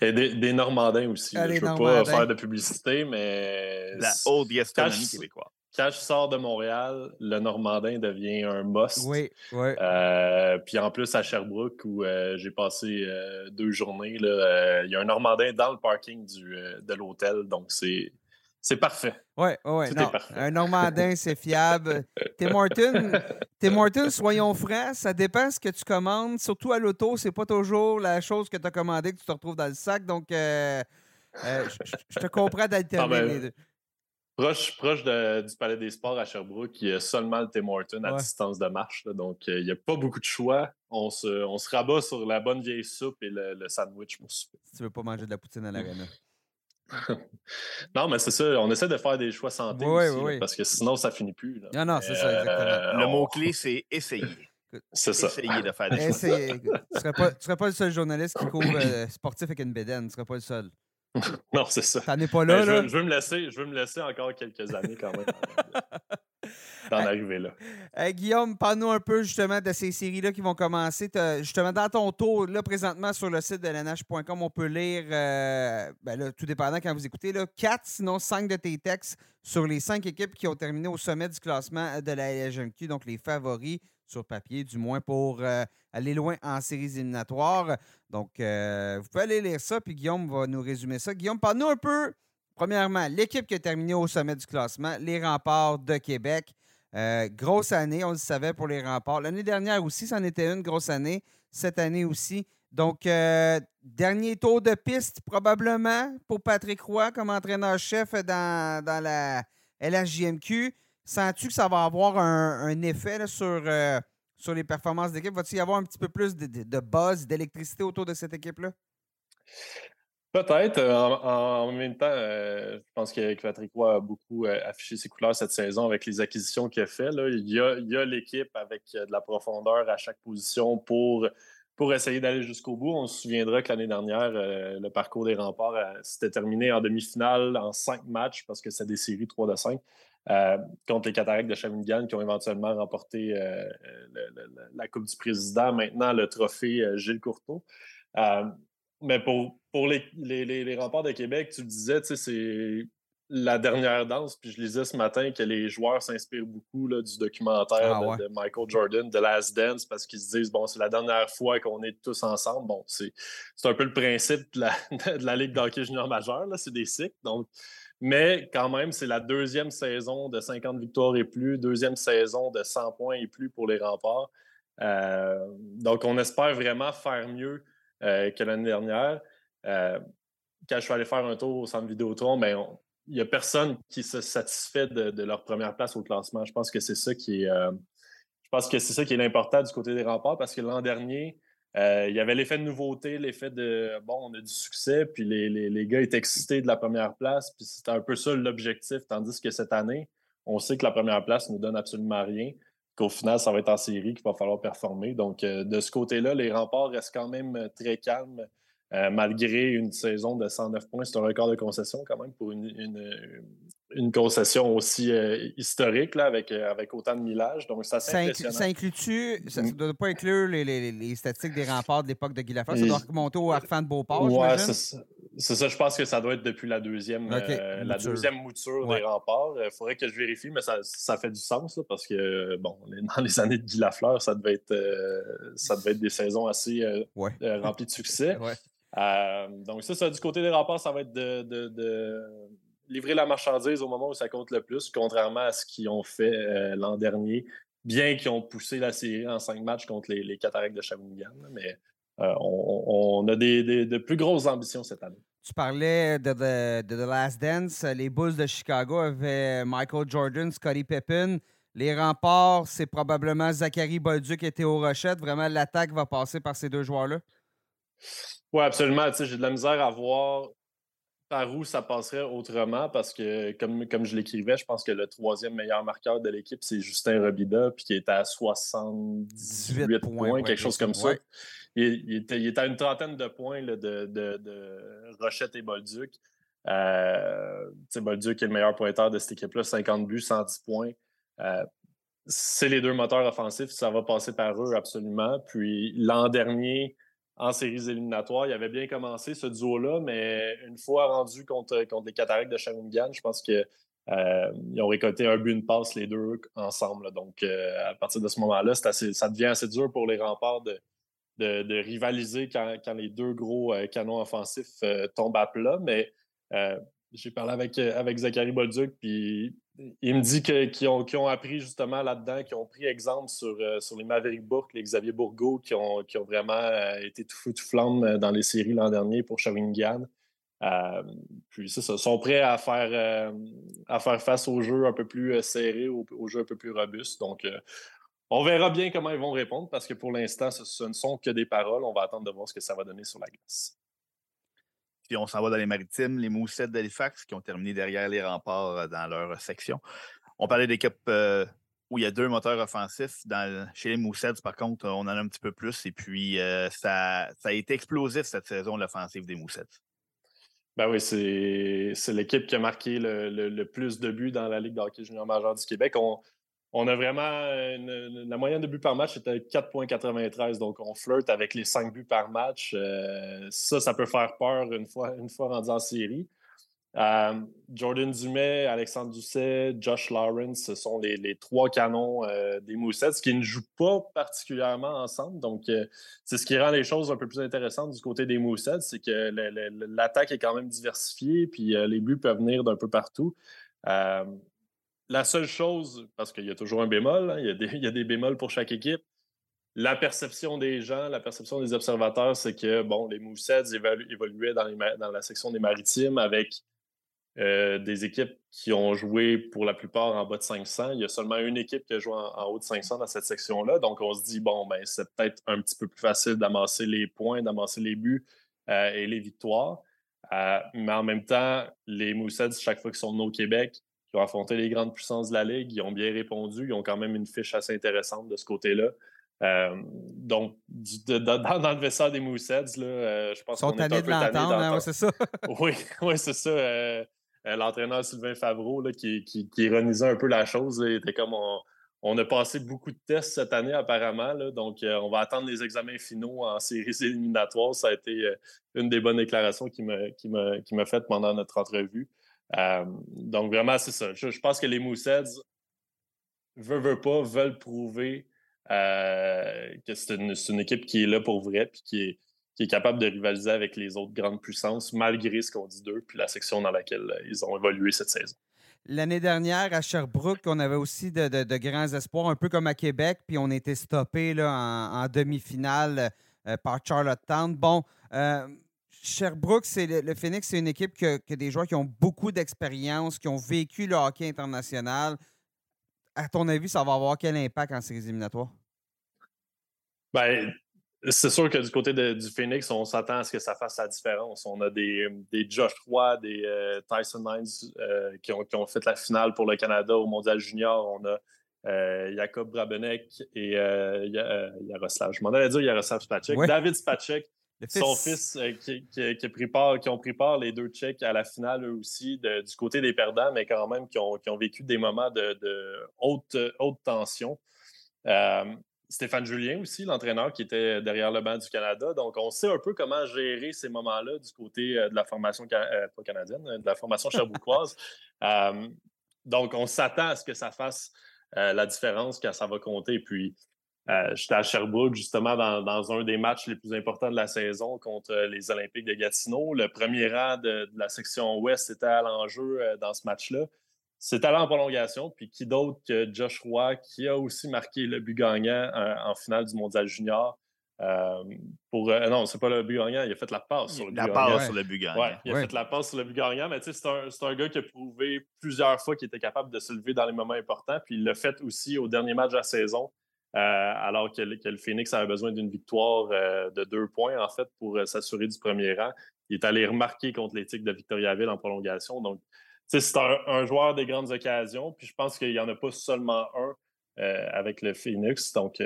Speaker 4: Et des, des Normandins aussi. Ah, je ne veux pas faire de publicité, mais
Speaker 2: la haute gastronomie québécoise.
Speaker 4: Quand je sors de Montréal, le Normandin devient un must.
Speaker 1: Oui, oui.
Speaker 4: Euh, puis en plus, à Sherbrooke, où euh, j'ai passé euh, deux journées, il y a un Normandin dans le parking du, de l'hôtel. Donc, c'est. C'est parfait.
Speaker 1: Oui, oui, Un Normandin, c'est fiable. Tim Hortons, Tim soyons francs, ça dépend ce que tu commandes. Surtout à l'auto, c'est pas toujours la chose que tu as commandée que tu te retrouves dans le sac. Donc, je te comprends d'alterner ah ben, les deux.
Speaker 4: Proche, proche du Palais des Sports à Sherbrooke, il y a seulement le Tim Hortons à distance de marche. donc, euh, il n'y a pas beaucoup de choix. On se, on se rabat sur la bonne vieille soupe et le, sandwich pour souper.
Speaker 1: Tu veux pas manger de la poutine à l'arena.
Speaker 4: non, mais c'est ça. On essaie de faire des choix santé aussi, parce que sinon, ça finit plus.
Speaker 1: Non, non, c'est ça, exactement.
Speaker 2: Euh, le mot-clé, c'est essayer.
Speaker 4: C'est ça.
Speaker 2: Essayer de faire des choix.
Speaker 1: Tu ne serais, serais, pas le seul journaliste qui couvre euh, sportif avec une bédaine. Tu ne serais pas le seul.
Speaker 4: non, c'est ça.
Speaker 1: T'en es pas là,
Speaker 4: ben, je, veux, me laisser, je veux me laisser encore quelques années quand même d'en arriver là.
Speaker 1: Guillaume, parle-nous un peu justement de ces séries-là qui vont commencer. Justement, dans ton tour, là, présentement, sur le site de lnh.com, on peut lire, euh, ben tout dépendant quand vous écoutez, là, quatre, sinon cinq de tes textes sur les cinq équipes qui ont terminé au sommet du classement de la LHMQ, donc les favoris sur papier, du moins pour euh, aller loin en séries éliminatoires. Donc, euh, vous pouvez aller lire ça, puis Guillaume va nous résumer ça. Guillaume, parle-nous un peu, premièrement, l'équipe qui a terminé au sommet du classement, les remparts de Québec. Euh, grosse année, on le savait pour les remparts. L'année dernière aussi, c'en était une grosse année. Cette année aussi. Donc, dernier tour de piste probablement pour Patrick Roy comme entraîneur-chef dans, dans la LHJMQ. Sens-tu que ça va avoir un, effet sur, euh, sur les performances d'équipe? Va-t-il y avoir un petit peu plus de, buzz, d'électricité autour de cette équipe-là?
Speaker 4: Peut-être. Euh, en, même temps, euh, je pense que Patrick a beaucoup affiché ses couleurs cette saison avec les acquisitions qu'il a faites. Il y a l'équipe avec de la profondeur à chaque position pour, pour essayer d'aller jusqu'au bout. On se souviendra que l'année dernière, le parcours des remparts s'était terminé en demi-finale en cinq matchs parce que c'est des séries 3 de 5. Euh, contre les Cataractes de Shawinigan qui ont éventuellement remporté euh, la Coupe du Président, maintenant le trophée euh, Gilles Courteau. mais pour, pour les, les, remparts de Québec, tu le disais, c'est la dernière danse. Puis je lisais ce matin que les joueurs s'inspirent beaucoup là, du documentaire ah, de, Michael Jordan, The Last Dance, parce qu'ils se disent, bon, c'est la dernière fois qu'on est tous ensemble. Bon, c'est un peu le principe de la, de la Ligue d'hockey junior majeur, c'est des cycles. Donc, mais quand même, c'est la deuxième saison de 50 victoires et plus, deuxième saison de 100 points et plus pour les remparts. Euh, donc, on espère vraiment faire mieux euh, que l'année dernière. Euh, quand je suis allé faire un tour au centre Vidéotron, ben, il n'y a personne qui se satisfait de, leur première place au classement. Je pense que c'est ça qui est. je pense que c'est ça qui est l'important du côté des remparts parce que l'an dernier, euh, il y avait l'effet de nouveauté, l'effet de bon, on a du succès, puis les, les, gars étaient excités de la première place, puis c'était un peu ça l'objectif. Tandis que cette année, on sait que la première place nous donne absolument rien, qu'au final, ça va être en série qu'il va falloir performer. Donc, euh, de ce côté-là, les remparts restent quand même très calmes malgré une saison de 109 points. C'est un record de concession quand même pour une, concession aussi historique là, avec, avec autant de millage. Donc, ça,
Speaker 1: ça, inclut-tu, ça ne doit pas inclure les, les, les, statistiques des remparts de l'époque de Guy Lafleur, ça doit remonter au Arfan de Beauport,
Speaker 4: ouais, c'est ça, je pense que ça doit être depuis la deuxième, euh, la deuxième mouture des remparts. Il faudrait que je vérifie, mais ça, ça fait du sens parce que, bon, dans les années de Guy Lafleur, ça devait être, euh, ça devait être des saisons assez euh, remplies de succès. donc, ça, ça, du côté des remparts, ça va être de, de, livrer la marchandise au moment où ça compte le plus, contrairement à ce qu'ils ont fait l'an dernier, bien qu'ils ont poussé la série en cinq matchs contre les, les Cataractes de Shawinigan. Mais on, a des, de plus grosses ambitions cette année.
Speaker 1: Tu parlais de, The Last Dance. Les Bulls de Chicago avaient Michael Jordan, Scottie Pippen. Les remparts, c'est probablement Zachary Bolduc et Théo Rochette. Vraiment, l'attaque va passer par ces deux joueurs-là?
Speaker 4: Oui, absolument. J'ai de la misère à voir par où ça passerait autrement parce que, comme, comme je l'écrivais, je pense que le troisième meilleur marqueur de l'équipe, c'est Justin Robida, puis qui est à 78 points, quelque chose comme ça il, était, à une trentaine de points de, de, Rochette et Bolduc. Euh, Bolduc est le meilleur pointeur de cette équipe-là, 50 buts, 110 points. Euh, c'est les deux moteurs offensifs, ça va passer par eux absolument. Puis l'an dernier, en séries éliminatoires, il avait bien commencé ce duo-là, mais une fois rendu contre, contre les Cataractes de Shawinigan, je pense qu'ils euh, ont récolté un but, une passe, les deux ensemble. Donc, euh, à partir de ce moment-là, ça devient assez dur pour les remparts de, de, rivaliser quand, les deux gros euh, canons offensifs tombent à plat. Mais j'ai parlé avec, avec Zachary Bolduc, puis il me dit qu'ils ont, ont, appris justement là-dedans, qu'ils ont pris exemple sur, sur les Maverick Bourque, les Xavier Bourgault, qui ont, qui ont vraiment été tout fou, tout flamme dans les séries l'an dernier pour Shawinigan. puis ça, sont prêts à faire, face au jeu un peu plus serré, au, au jeu un peu plus robuste. Donc, on verra bien comment ils vont répondre parce que pour l'instant, ce, ne sont que des paroles. On va attendre de voir ce que ça va donner sur la glace.
Speaker 2: Puis on s'en va dans les maritimes, les Moussettes d'Halifax qui ont terminé derrière les remparts euh, dans leur section. On parlait d'équipes euh, où il y a deux moteurs offensifs. chez les Moussettes, par contre, on en a un petit peu plus. Et puis, euh, ça, a été explosif cette saison, l'offensive des Moussettes.
Speaker 4: Ben oui, c'est l'équipe qui a marqué le, plus de buts dans la Ligue d'hockey junior majeur du Québec. On a vraiment. la moyenne de buts par match était 4,93. Donc, on flirte avec les 5 buts par match. Euh, ça, ça peut faire peur une fois, rendu en série. Euh, Jordan Dumais, Alexandre Doucet, Josh Lawrence, ce sont les, trois canons euh, des Moussets qui ne jouent pas particulièrement ensemble. Donc, c'est ce qui rend les choses un peu plus intéressantes du côté des Moussets, c'est que l'attaque est quand même diversifiée, puis les buts peuvent venir d'un peu partout la seule chose, parce qu'il y a toujours un bémol, hein, il, y a des, bémols pour chaque équipe, la perception des gens, la perception des observateurs, c'est que les Moussets évoluaient dans, la section des maritimes avec euh, des équipes qui ont joué pour la plupart en bas de 500. Il y a seulement une équipe qui a joué en, haut de 500 dans cette section-là. Donc, on se dit, bon, ben, c'est peut-être un petit peu plus facile d'amasser les points, d'amasser les buts euh, et les victoires. Euh, mais en même temps, les Moussets, chaque fois qu'ils sont au Québec, qui ont affronté les grandes puissances de la Ligue. Ils ont bien répondu. Ils ont quand même une fiche assez intéressante de ce côté-là. Euh, donc, dans, le vestiaire des Moussets, là, euh, je pense qu'on est un peu tanné
Speaker 1: hein, c'est ça.
Speaker 4: oui, oui c'est ça. Euh, l'entraîneur Sylvain Favreau, qui, qui, ironisait un peu la chose, il était comme on, a passé beaucoup de tests cette année apparemment, donc on va attendre les examens finaux en séries éliminatoires. Ça a été une des bonnes déclarations qu'il m'a faites pendant notre entrevue. Euh, donc, vraiment, c'est ça. Je, pense que les Moussets, veulent, veulent pas, veulent prouver euh, que c'est une, équipe qui est là pour vrai puis qui est, capable de rivaliser avec les autres grandes puissances, malgré ce qu'on dit d'eux puis la section dans laquelle euh, ils ont évolué cette saison.
Speaker 1: L'année dernière, à Sherbrooke, on avait aussi de, grands espoirs, un peu comme à Québec, puis on était stoppé là, en, demi-finale par Charlottetown. Bon, Sherbrooke, c'est le, Phoenix, c'est une équipe qui a, des joueurs qui ont beaucoup d'expérience, qui ont vécu le hockey international. À ton avis, ça va avoir quel impact en séries éliminatoires?
Speaker 4: Ben, c'est sûr que du côté du Phoenix, on s'attend à ce que ça fasse la différence. On a des, Josh Roy, des euh, Tyson Mines euh, qui, ont, fait la finale pour le Canada au Mondial Junior. On a euh, Jacob Brabenek et Yaroslav. Je m'en allais dire Yaroslav Spacek. David Spacek son fils qui, a pris part, qui ont pris part les deux Tchèques à la finale, eux aussi, du côté des perdants, mais quand même qui ont, vécu des moments de, haute, haute tension. Stéphane Julien aussi, l'entraîneur qui était derrière le banc du Canada. Donc, on sait un peu comment gérer ces moments-là du côté de la formation, pas canadienne, de la formation cherbourgoise. donc, on s'attend à ce que ça fasse la différence quand ça va compter. Puis, euh, j'étais à Sherbrooke, justement, dans, un des matchs les plus importants de la saison contre les Olympiques de Gatineau. Le premier rang de, la section ouest était à l'enjeu euh, dans ce match-là. C'est allé en prolongation. Puis qui d'autre que Josh Roy, qui a aussi marqué le but gagnant euh, en finale du Mondial Junior. pour, non, c'est pas le but gagnant, il a fait la passe sur le
Speaker 2: la passe sur le but gagnant.
Speaker 4: Ouais, il a fait la passe sur le but gagnant, mais c'est un, un, gars qui a prouvé plusieurs fois qu'il était capable de se lever dans les moments importants. Puis il l'a fait aussi au dernier match de la saison. Euh, alors que, le Phoenix avait besoin d'une victoire euh, de deux points, en fait, pour euh, s'assurer du premier rang. Il est allé remarquer contre l'éthique de Victoriaville en prolongation. Donc, c'est un, joueur des grandes occasions. Puis je pense qu'il n'y en a pas seulement un avec le Phoenix. Donc,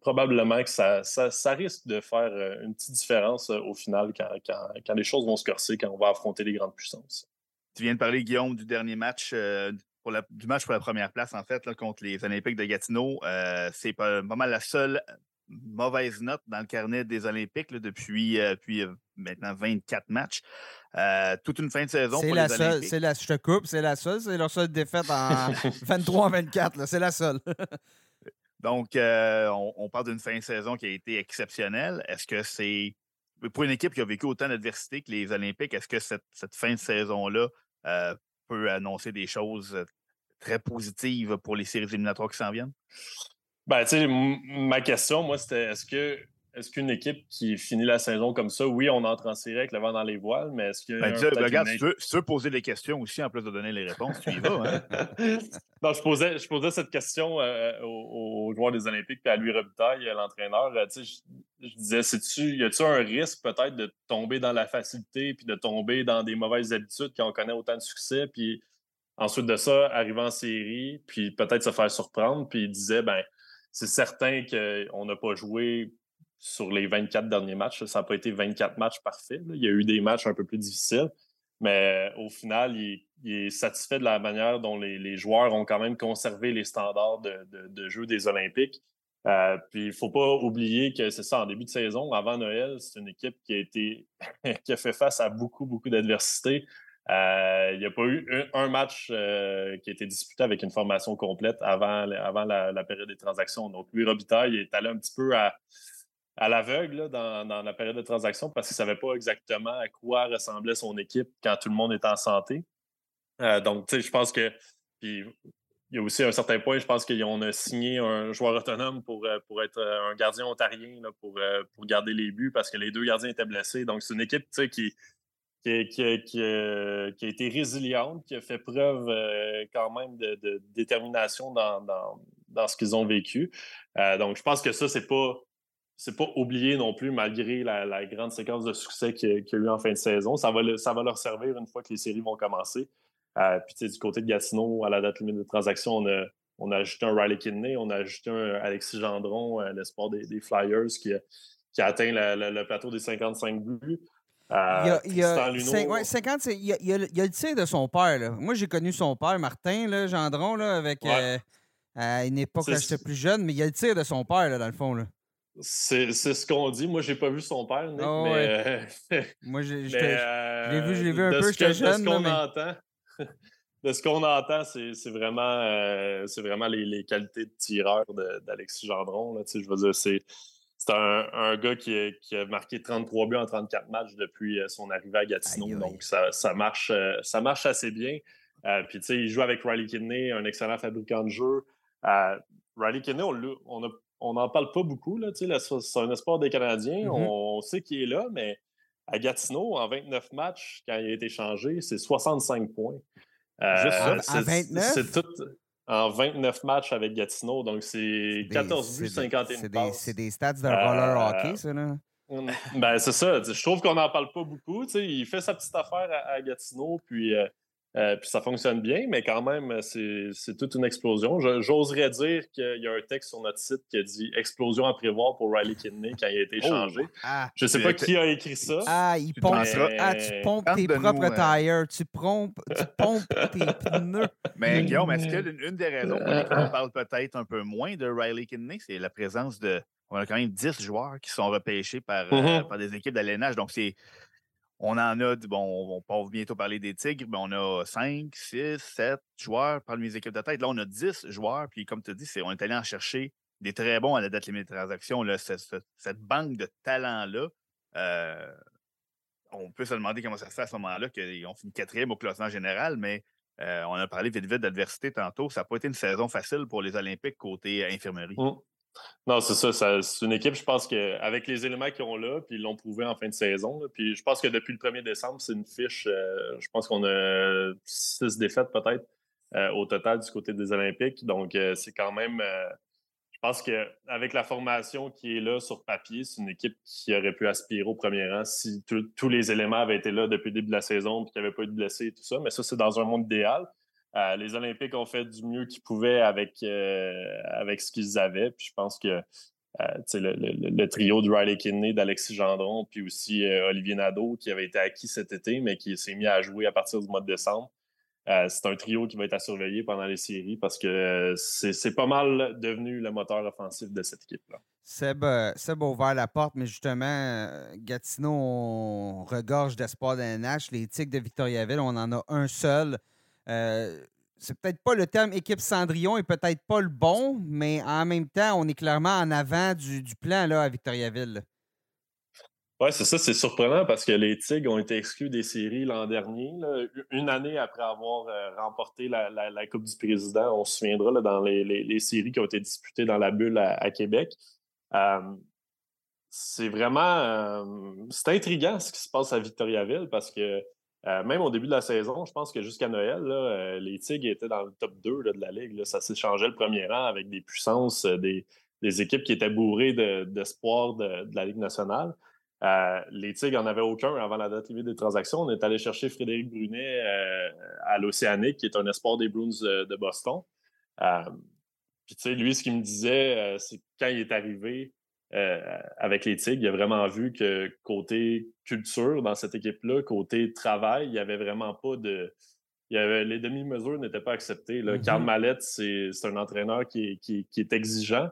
Speaker 4: probablement que ça, risque de faire une petite différence au final quand, quand, les choses vont se corser, quand on va affronter les grandes puissances.
Speaker 2: Tu viens de parler, Guillaume, du dernier match du match pour la première place, en fait, contre les Olympiques de Gatineau. Euh, c'est pas, mal la seule mauvaise note dans le carnet des Olympiques depuis, euh, euh, maintenant 24 matchs. toute une fin de saison pour
Speaker 1: la
Speaker 2: les seule,
Speaker 1: C'est la, je te coupe, c'est la seule. C'est leur seule défaite en 23-24. C'est la seule.
Speaker 2: Donc, on, parle d'une fin de saison qui a été exceptionnelle. Est-ce que c'est. Pour une équipe qui a vécu autant d'adversité que les Olympiques, est-ce que cette, cette, fin de saison-là peut annoncer des choses très positive pour les séries éliminatoires qui s'en viennent?
Speaker 4: Ben, tu sais, ma question, moi, c'était est-ce que est-ce qu'une équipe qui finit la saison comme ça, oui, on entre en série avec le vent dans les voiles, mais est-ce que.
Speaker 2: Ben, regarde, tu, veux, poser des questions aussi en plus de donner les réponses, tu y vas. Hein?
Speaker 4: non, je posais, je posais cette question euh, aux, joueurs des Olympiques puis à lui Robitaille, l'entraîneur. Euh, je, je, disais, y a-tu un risque peut-être de tomber dans la facilité puis de tomber dans des mauvaises habitudes quand on connaît autant de succès? Puis Ensuite de ça, arriver en série, puis peut-être se faire surprendre, puis il disait, ben, c'est certain qu'on n'a pas joué sur les 24 derniers matchs. Ça n'a pas été 24 matchs parfaits. Il y a eu des matchs un peu plus difficiles, mais au final, il, est satisfait de la manière dont les, joueurs ont quand même conservé les standards de, jeu des Olympiques. Euh, puis il ne faut pas oublier que c'est ça, en début de saison, avant Noël, c'est une équipe qui a fait face à beaucoup, beaucoup d'adversités. Euh, il n'y a pas eu un, match euh, qui a été disputé avec une formation complète avant, avant la, période des transactions. Donc, lui, Robitaille est allé un petit peu à, à l'aveugle dans, la période de transaction parce qu'il ne savait pas exactement à quoi ressemblait son équipe quand tout le monde était en santé. Euh, donc, tu sais, je pense que. Puis, il y a aussi un certain point, je pense qu'on a signé un joueur autonome pour, pour être un gardien ontarien pour, pour garder les buts parce que les deux gardiens étaient blessés. Donc, c'est une équipe qui, qui, a été résiliente, qui a fait preuve euh, quand même de, détermination dans, ce qu'ils ont vécu. Euh, donc, je pense que ça, c'est pas. Pas oublié non plus, malgré la, grande séquence de succès qu'il y, a eu en fin de saison. Ça va, leur servir une fois que les séries vont commencer. Euh, puis, du côté de Gatineau, à la date limite de transaction, on a, on a ajouté un Riley Kidney, on a ajouté un Alexis Gendron, l'espoir des, Flyers, qui a, qui a atteint le plateau des 55 buts
Speaker 1: il, y a, il, y a, ouais, 50, il, y a, il, y a, le tir de son père. Là. Moi, j'ai connu son père, Martin là, Gendron, là, avec, euh, à une époque où j'étais plus jeune, mais il y a le tir de son père, là, dans le fond. Là.
Speaker 4: C'est, ce qu'on dit. Moi, j'ai pas vu son père, Nick, oh, mais...
Speaker 1: Euh, Moi, je l'ai vu, je vu un peu, j'étais jeune.
Speaker 4: De ce qu'on entend, de ce qu'on entend, c'est, vraiment, euh, c'est vraiment les, les, qualités de tireur d'Alexis Gendron. Là, je veux dire, c'est c'est un, gars qui a, marqué 33 buts en 34 matchs depuis euh, son arrivée à Gatineau. Donc, ça, marche, euh, ça marche assez bien. Euh, puis, tu sais, il joue avec Riley Kidney, un excellent fabricant de jeu. Riley Kidney, on n'en parle pas beaucoup. C'est un espoir des Canadiens. Mm-hmm. on, sait qu'il est là, mais à Gatineau, en 29 matchs, quand il a été changé, c'est 65 points.
Speaker 1: Juste ça? À 29?
Speaker 4: C'est tout en 29 matchs avec Gatineau. Donc, c'est 14 buts, 51 passes.
Speaker 1: C'est des stats de roller euh, hockey, ça, là.
Speaker 4: Ben, c'est ça. Je trouve qu'on n'en parle pas beaucoup. il fait sa petite affaire à, Gatineau, puis euh, Euh, puis ça fonctionne bien, mais quand même, c'est toute une explosion. J'oserais dire qu'il y a un texte sur notre site qui a dit explosion à prévoir pour Riley Kidney quand il a été oh! changé. Ah, je ne sais pas qui a écrit ça.
Speaker 1: Ah, il pompe, ah, tu pompes tes propres euh, tires, tu pompes, tu pompes tes pneus.
Speaker 2: Mais Guillaume, est-ce que une des raisons pour lesquelles on parle peut-être un peu moins de Riley Kidney, c'est la présence de. On a quand même 10 joueurs qui sont repêchés par, euh, mm-hmm. par des équipes d'alénage. Donc, c'est on en a, bon, on va bientôt parler des Tigres, mais on a 5, 6, 7 joueurs parmi les équipes de tête. Là, on a 10 joueurs, puis comme tu dis, on est allé en chercher des très bons à la date limite de transaction. Cette, banque de talents-là, euh, on peut se demander comment ça se fait à ce moment-là, qu'ils ont fini quatrième au classement général, mais euh, on a parlé vite vite d'adversité tantôt. Ça n'a pas été une saison facile pour les Olympiques côté infirmerie.
Speaker 4: Mmh. Non, c'est ça, C'est une équipe, je pense qu'avec les éléments qu'ils ont là, puis ils l'ont prouvé en fin de saison, puis je pense que depuis le 1er décembre, c'est une fiche. Euh, je pense qu'on a six défaites peut-être euh, au total du côté des Olympiques. Donc, euh, c'est quand même. je pense qu'avec la formation qui est là sur papier, c'est une équipe qui aurait pu aspirer au premier rang si tous les éléments avaient été là depuis le début de la saison, puis qu'il n'y avait pas eu de blessés et tout ça. Mais ça, c'est dans un monde idéal. Euh, les Olympiques ont fait du mieux qu'ils pouvaient avec, euh, avec ce qu'ils avaient. Puis je pense que euh, le, trio de Riley Kidney, d'Alexis Gendron, puis aussi Olivier Nadeau, qui avait été acquis cet été, mais qui s'est mis à jouer à partir du mois de décembre. c'est un trio qui va être à surveiller pendant les séries parce que c'est pas mal devenu le moteur offensif de cette équipe-là.
Speaker 1: Seb, Seb a ouvert la porte, mais justement, Gatineau, on regorge d'espoir d'NH. Les Tigres de Victoriaville, on en a un seul. Euh, c'est peut-être pas le terme équipe Cendrillon et peut-être pas le bon, mais en même temps, on est clairement en avant du, plan là, à Victoriaville.
Speaker 4: Oui, c'est ça, c'est surprenant parce que les Tigres ont été exclus des séries l'an dernier, une année après avoir euh, remporté la, Coupe du Président. On se souviendra dans les, séries qui ont été disputées dans la bulle à, Québec. Euh, c'est vraiment c'est intriguant ce qui se passe à Victoriaville parce que euh, même au début de la saison, je pense que jusqu'à Noël, euh, les Tigres étaient dans le top 2 de la Ligue. Ça s'échangeait le premier rang avec des puissances, euh, des, équipes qui étaient bourrées d'espoir de, la Ligue nationale. les Tigres n'en avaient aucun avant la date limite des transactions. On est allé chercher Frédéric Brunet à l'Océanique, qui est un espoir des Bruins de Boston. Puis, tu sais, lui, ce qu'il me disait, c'est quand il est arrivé, euh, avec les Tigres, il a vraiment vu que côté culture dans cette équipe-là, côté travail, il n'y avait vraiment pas de. Il y avait, les demi-mesures n'étaient pas acceptées. Là. Karl mm-hmm. Mallette, c'est un entraîneur qui est, exigeant.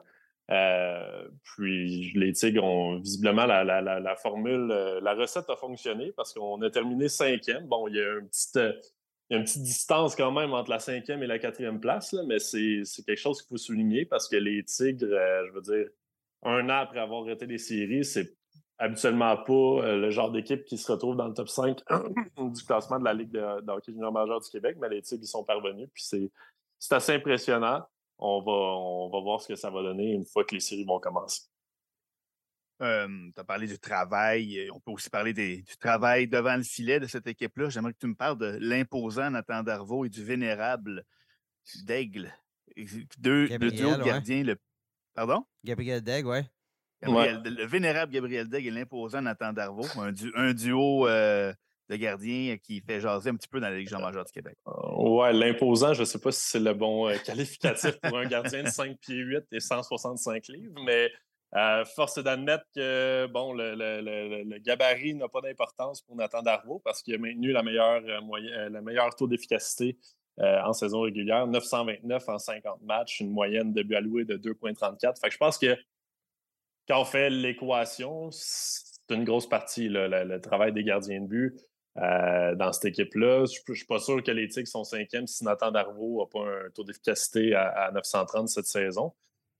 Speaker 4: Euh, puis les Tigres ont visiblement la, formule, euh, la recette a fonctionné parce qu'on a terminé cinquième. Bon, il y a une petite, une petite distance quand même entre la cinquième et la quatrième place, mais c'est quelque chose qu'il faut souligner parce que les Tigres, je veux dire, un an après avoir arrêté les séries, c'est habituellement pas euh, le genre d'équipe qui se retrouve dans le top 5 du classement de la Ligue de, hockey junior majeur du Québec, mais les Tigres y sont parvenus. Puis c'est assez impressionnant. On va, on va voir ce que ça va donner une fois que les séries vont commencer.
Speaker 2: tu as parlé du travail. On peut aussi parler du travail devant le filet de cette équipe-là. J'aimerais que tu me parles de l'imposant Nathan Darvaux et du vénérable Daigle. Deux, le duo de gardiens le Pardon?
Speaker 1: Gabriel Degg, oui.
Speaker 2: Le vénérable Gabriel Degg et l'imposant Nathan Darvaux, un, duo euh, de gardiens qui fait jaser un petit peu dans la Ligue Jean-Major du Québec.
Speaker 4: Euh, ouais, l'imposant, je ne sais pas si c'est le bon euh, qualificatif pour un gardien de 5 pieds 8 et 165 livres, mais force d'admettre que bon, le, gabarit n'a pas d'importance pour Nathan Darvaux parce qu'il a maintenu la meilleure, la meilleure taux d'efficacité euh, en saison régulière, 929 en 50 matchs, une moyenne de but alloué de 2,34. Fait je pense que quand on fait l'équation, c'est une grosse partie, le, travail des gardiens de but euh, dans cette équipe-là. Je ne suis pas sûr que les Tigres sont cinquièmes si Nathan Darvaux n'a pas un taux d'efficacité à, 930 cette saison.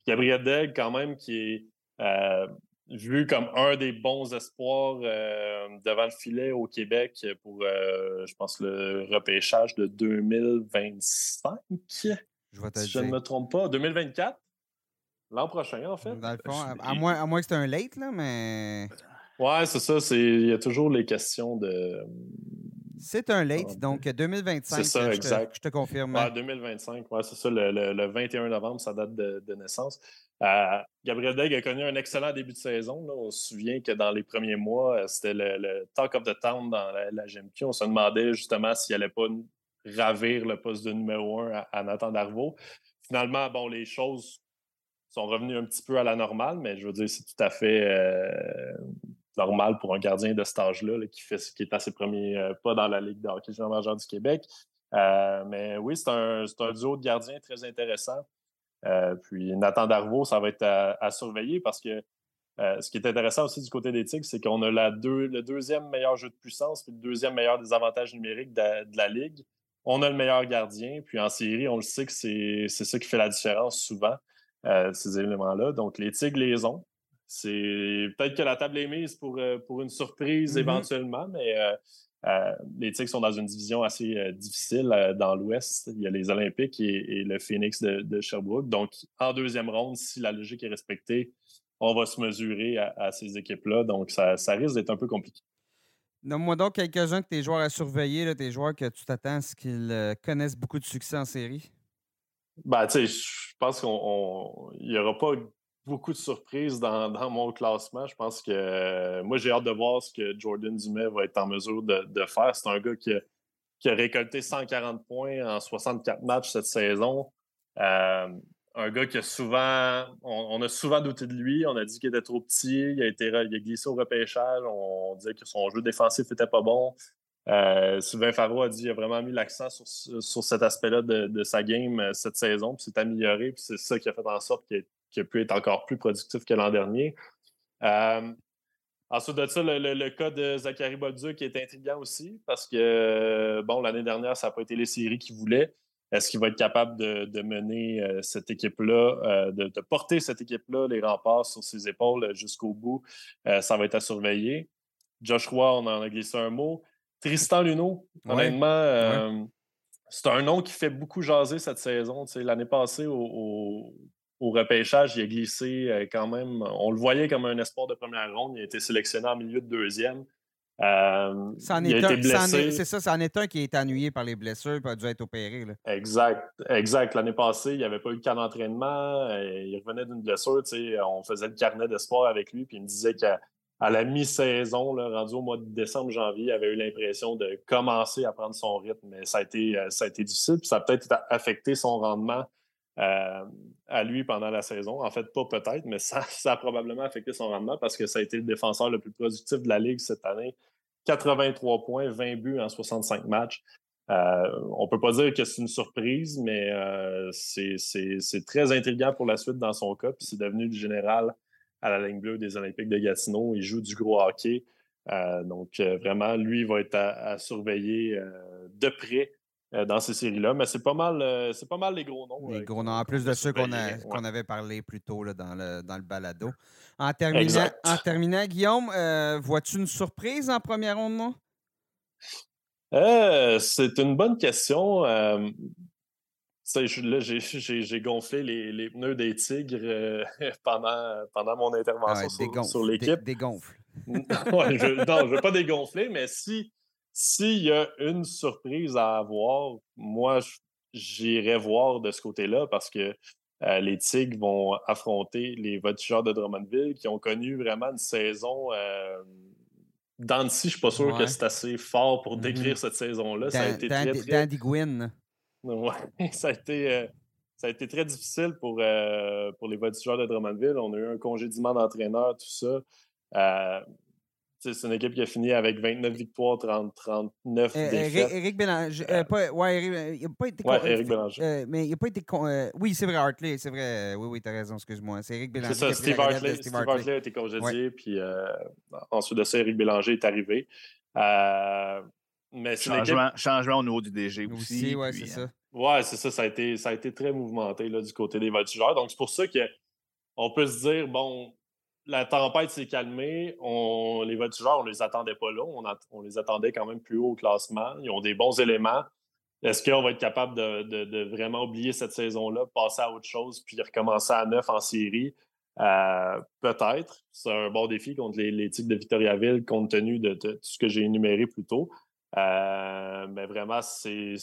Speaker 4: Gabriel Degg, quand même, qui est euh, vu comme un des bons espoirs euh, devant le filet au Québec pour, euh, je pense, le repêchage de 2025. Je si je ne me trompe pas. 2024? L'an prochain, en fait.
Speaker 1: Dans le fond, à, moins, à moins que c'était un late, là, mais.
Speaker 4: Ouais, c'est ça. Il y a toujours les questions de.
Speaker 1: C'est un late, donc 2025. C'est ça, exact. je te confirme.
Speaker 4: Ouais, 2025, ouais, c'est ça. Le, 21 novembre, ça date de naissance. Euh, Gabriel Degg a connu un excellent début de saison. On se souvient que dans les premiers mois, euh, c'était le, talk of the town dans la, GMQ. On se demandait justement s'il n'allait pas ravir le poste de numéro un à, Nathan Darvaux. Finalement, bon, les choses sont revenues un petit peu à la normale, mais je veux dire, c'est tout à fait normal pour un gardien de cet âge-là qui, fait, qui est à ses premiers pas dans la Ligue de hockey junior du Québec. mais oui, c'est un, un, duo de gardiens très intéressant. puis Nathan Darvaux, ça va être à surveiller parce que euh, ce qui est intéressant aussi du côté des Tigres, c'est qu'on a la le deuxième meilleur jeu de puissance puis le deuxième meilleur des avantages numériques de, la Ligue. On a le meilleur gardien, puis en série, on le sait que c'est ça qui fait la différence souvent, euh, ces éléments-là. Donc, les Tigres les ont. C'est peut-être que la table est mise pour, euh, pour une surprise mm-hmm. éventuellement, mais les Tigres sont dans une division assez difficile dans l'Ouest. Il y a les Olympiques et, le Phoenix de, de, Sherbrooke. Donc, en deuxième ronde, si la logique est respectée, on va se mesurer à, ces équipes-là. Donc, ça, risque d'être un peu compliqué.
Speaker 1: Donne-moi donc quelques-uns de tes joueurs à surveiller, tes joueurs que tu t'attends à ce qu'ils euh, connaissent beaucoup de succès en série.
Speaker 4: Ben, tu sais, je pense qu'il n'y aura pas beaucoup de surprises dans, mon classement. Je pense que euh, moi, j'ai hâte de voir ce que Jordan Dumais va être en mesure de, faire. C'est un gars qui a, récolté 140 points en 64 matchs cette saison. Euh, un gars qui a souvent. On, a souvent douté de lui. On a dit qu'il était trop petit. Il a, été, glissé au repêchage. On, disait que son jeu défensif n'était pas bon. Euh, Sylvain Faro a dit qu'il a vraiment mis l'accent sur, cet aspect-là de, sa game cette saison. Puis c'est amélioré. Puis c'est ça qui a fait en sorte qu'il a pu être encore plus productif que l'an dernier. Euh, ensuite de ça, le, cas de Zachary Bolduc est intriguant aussi parce que, bon, l'année dernière, ça n'a pas été les séries qu'il voulait. Est-ce qu'il va être capable de, mener euh, cette équipe-là, euh, de, porter cette équipe-là, les remparts sur ses épaules jusqu'au bout? ça va être à surveiller. Joshua, on en a glissé un mot. Tristan Luneau, honnêtement, c'est un nom qui fait beaucoup jaser cette saison. L'année passée, au, repêchage, il a glissé quand même. On le voyait comme un espoir de première ronde. Il a été sélectionné en milieu de deuxième.
Speaker 1: Euh, il a été blessé. C'est ça, c'en est un qui est ennuyé par les blessures et a dû être opéré.
Speaker 4: Exact. Exact. L'année passée, il n'y avait pas eu de camp d'entraînement. Euh, il revenait d'une blessure. On faisait le carnet d'espoir avec lui. Puis il me disait qu'à la mi-saison, rendu au mois de décembre, janvier, il avait eu l'impression de commencer à prendre son rythme. Mais ça a été, euh, ça a été difficile. Puis ça a peut-être affecté son rendement à lui pendant la saison. En fait, pas peut-être, mais ça, ça, a probablement affecté son rendement parce que ça a été le défenseur le plus productif de la Ligue cette année. 83 points, 20 buts en 65 matchs. Euh, on peut pas dire que c'est une surprise, mais euh, c'est très intriguant pour la suite dans son cas. Puis c'est devenu le général à la ligne bleue des Olympiques de Gatineau. Il joue du gros hockey. Euh, donc, vraiment, lui, va être à surveiller de près euh, dans ces séries-là. Mais c'est pas mal, euh, c'est pas mal les gros noms.
Speaker 1: Les euh, gros noms, en plus de ceux qu'on, avait parlé plus tôt dans, le, dans le balado. En terminant, en terminant Guillaume, vois-tu une surprise en première ronde, non?
Speaker 4: c'est une bonne question. j'ai, gonflé les, pneus des Tigres pendant, pendant mon intervention ah sur, l'équipe.
Speaker 1: Dégonfle.
Speaker 4: non, je ne veux pas dégonfler, mais si s'il y a une surprise à avoir, moi, j'irai voir de ce côté-là parce que euh, les Tigres vont affronter les Voltigeurs de Drummondville qui ont connu vraiment une saison. Euh, dans je ne suis pas sûr que c'est assez fort pour mm-hmm. décrire cette saison-là. Ça a été très, très...
Speaker 1: Dandy Gwynn.
Speaker 4: ça a été. Euh, ça a été très difficile pour, euh, pour les voltigeurs de Drummondville. On a eu un congédiement d'entraîneur, tout ça c'est une équipe qui a fini avec 29 victoires, 30, 39 euh, défaites.
Speaker 1: Éric Bélanger. Euh, pas, ouais, Eric, il n'a pas été.
Speaker 4: Ouais, Éric Bélanger.
Speaker 1: Euh, mais il n'a pas été. oui, c'est vrai, Hartley, c'est vrai. Oui, oui, tu as raison, excuse-moi. C'est Éric Bélanger.
Speaker 4: C'est ça, Steve Hartley, Steve, Hartley. a été congédié, puis ensuite de ça, Éric Bélanger est arrivé.
Speaker 2: mais changement, changement au niveau du DG aussi.
Speaker 1: aussi ouais, c'est ça.
Speaker 4: Ouais, c'est ça. Ça a, été, ça a été très mouvementé là, du côté des voltigeurs. Donc, c'est pour ça qu'on peut se dire, bon, la tempête s'est calmée. On, les voltigeurs, on ne les attendait pas là. On, les attendait quand même plus haut au classement. Ils ont des bons éléments. Est-ce qu'on va être capable de, vraiment oublier cette saison-là, passer à autre chose, puis recommencer à neuf en série? Euh, peut-être. C'est un bon défi contre les, les de Victoriaville, compte tenu de, tout ce que j'ai énuméré plus tôt. Euh, mais vraiment, c'est.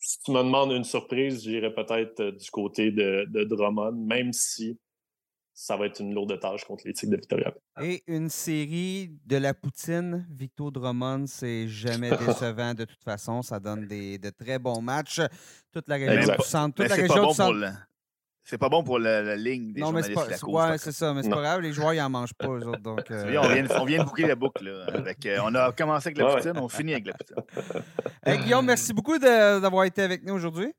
Speaker 4: Si tu me demandes une surprise, j'irais peut-être du côté de, de Drummond, même si ça va être une lourde tâche contre les Tigres de Victoria.
Speaker 1: Et une série de la poutine, Victor Drummond, c'est jamais décevant de toute façon. Ça donne des, de très bons matchs. Toute la région du centre. Toute la région du centre.
Speaker 2: C'est pas bon pour la, ligne des non, mais c'est
Speaker 1: ouais, c'est ça, mais c'est pas grave, les joueurs, ils en mangent pas, eux autres. Donc,
Speaker 2: euh... on, vient, on, vient, de boucler la boucle. Là, avec, euh, on a commencé avec la poutine, on finit avec la poutine.
Speaker 1: Guillaume, merci beaucoup d'avoir été avec nous aujourd'hui.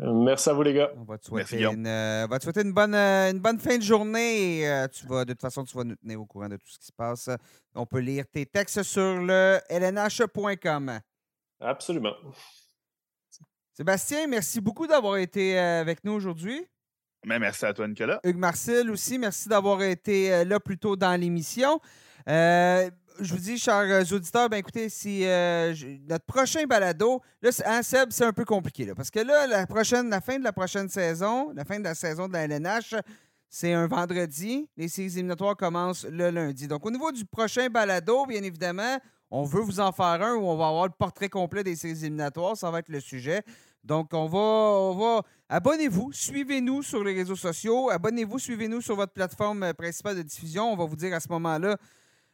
Speaker 4: Merci à vous, les gars.
Speaker 1: On va te souhaiter, une, euh, va te souhaiter une, bonne, euh, une bonne fin de journée. Et, euh, tu vas, de toute façon, tu vas nous tenir au courant de tout ce qui se passe. On peut lire tes textes sur le lnh.com.
Speaker 4: Absolument.
Speaker 1: Sébastien, merci beaucoup d'avoir été avec nous aujourd'hui.
Speaker 2: Mais merci à toi, Nicolas.
Speaker 1: Hugues Marcel aussi, merci d'avoir été là plus tôt dans l'émission je vous dis, chers euh, auditeurs, ben écoutez, si euh, notre prochain balado, là, hein, Seb, c'est un peu compliqué, là, parce que là, la fin de la prochaine saison, la fin de la saison de la LNH, c'est un vendredi. Les séries éliminatoires commencent le lundi. Donc, au niveau du prochain balado, bien évidemment, on veut vous en faire un où on va avoir le portrait complet des séries éliminatoires. Ça va être le sujet. Donc, on va, on va abonnez-vous, suivez-nous sur les réseaux sociaux, abonnez-vous, suivez-nous sur votre plateforme principale de diffusion. On va vous dire à ce moment-là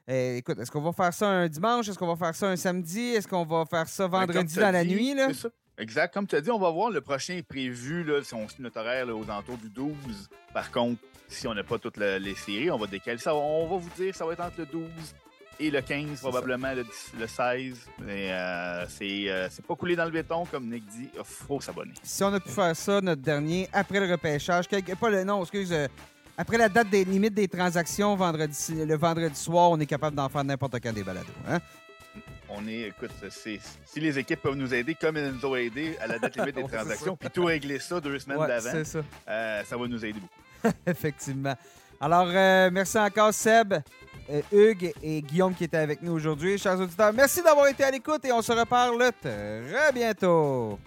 Speaker 1: eh, écoute, est-ce qu'on va faire ça un dimanche? Est-ce qu'on va faire ça un samedi? Est-ce qu'on va faire ça ben, vendredi dans la nuit? Là?
Speaker 2: Exact. Comme tu as dit, on va voir le prochain prévu, là, si on suit notre horaire aux alentours du 12. Par contre, si on n'a pas toutes les séries, on va décaler ça. On va vous dire ça va être entre le 12 et le 15, probablement le, 16. Mais euh, euh, c'est pas coulé dans le béton, comme Nick dit. Il faut s'abonner.
Speaker 1: Si on a pu faire ça, notre dernier, après le repêchage, pas le nom, excuse, euh, après la date des limites des transactions, vendredi, le vendredi soir, on est capable d'en faire n'importe quand des balados. Hein?
Speaker 2: On est, écoute, si les équipes peuvent nous aider comme elles nous ont aidés à la date limite des transactions, puis tout régler ça deux semaines d'avant, ça. Euh, ça va nous aider beaucoup.
Speaker 1: Effectivement. Alors, euh, merci encore, Seb, euh, Hugues et Guillaume qui étaient avec nous aujourd'hui. Chers auditeurs, merci d'avoir été à l'écoute et on se reparle très bientôt.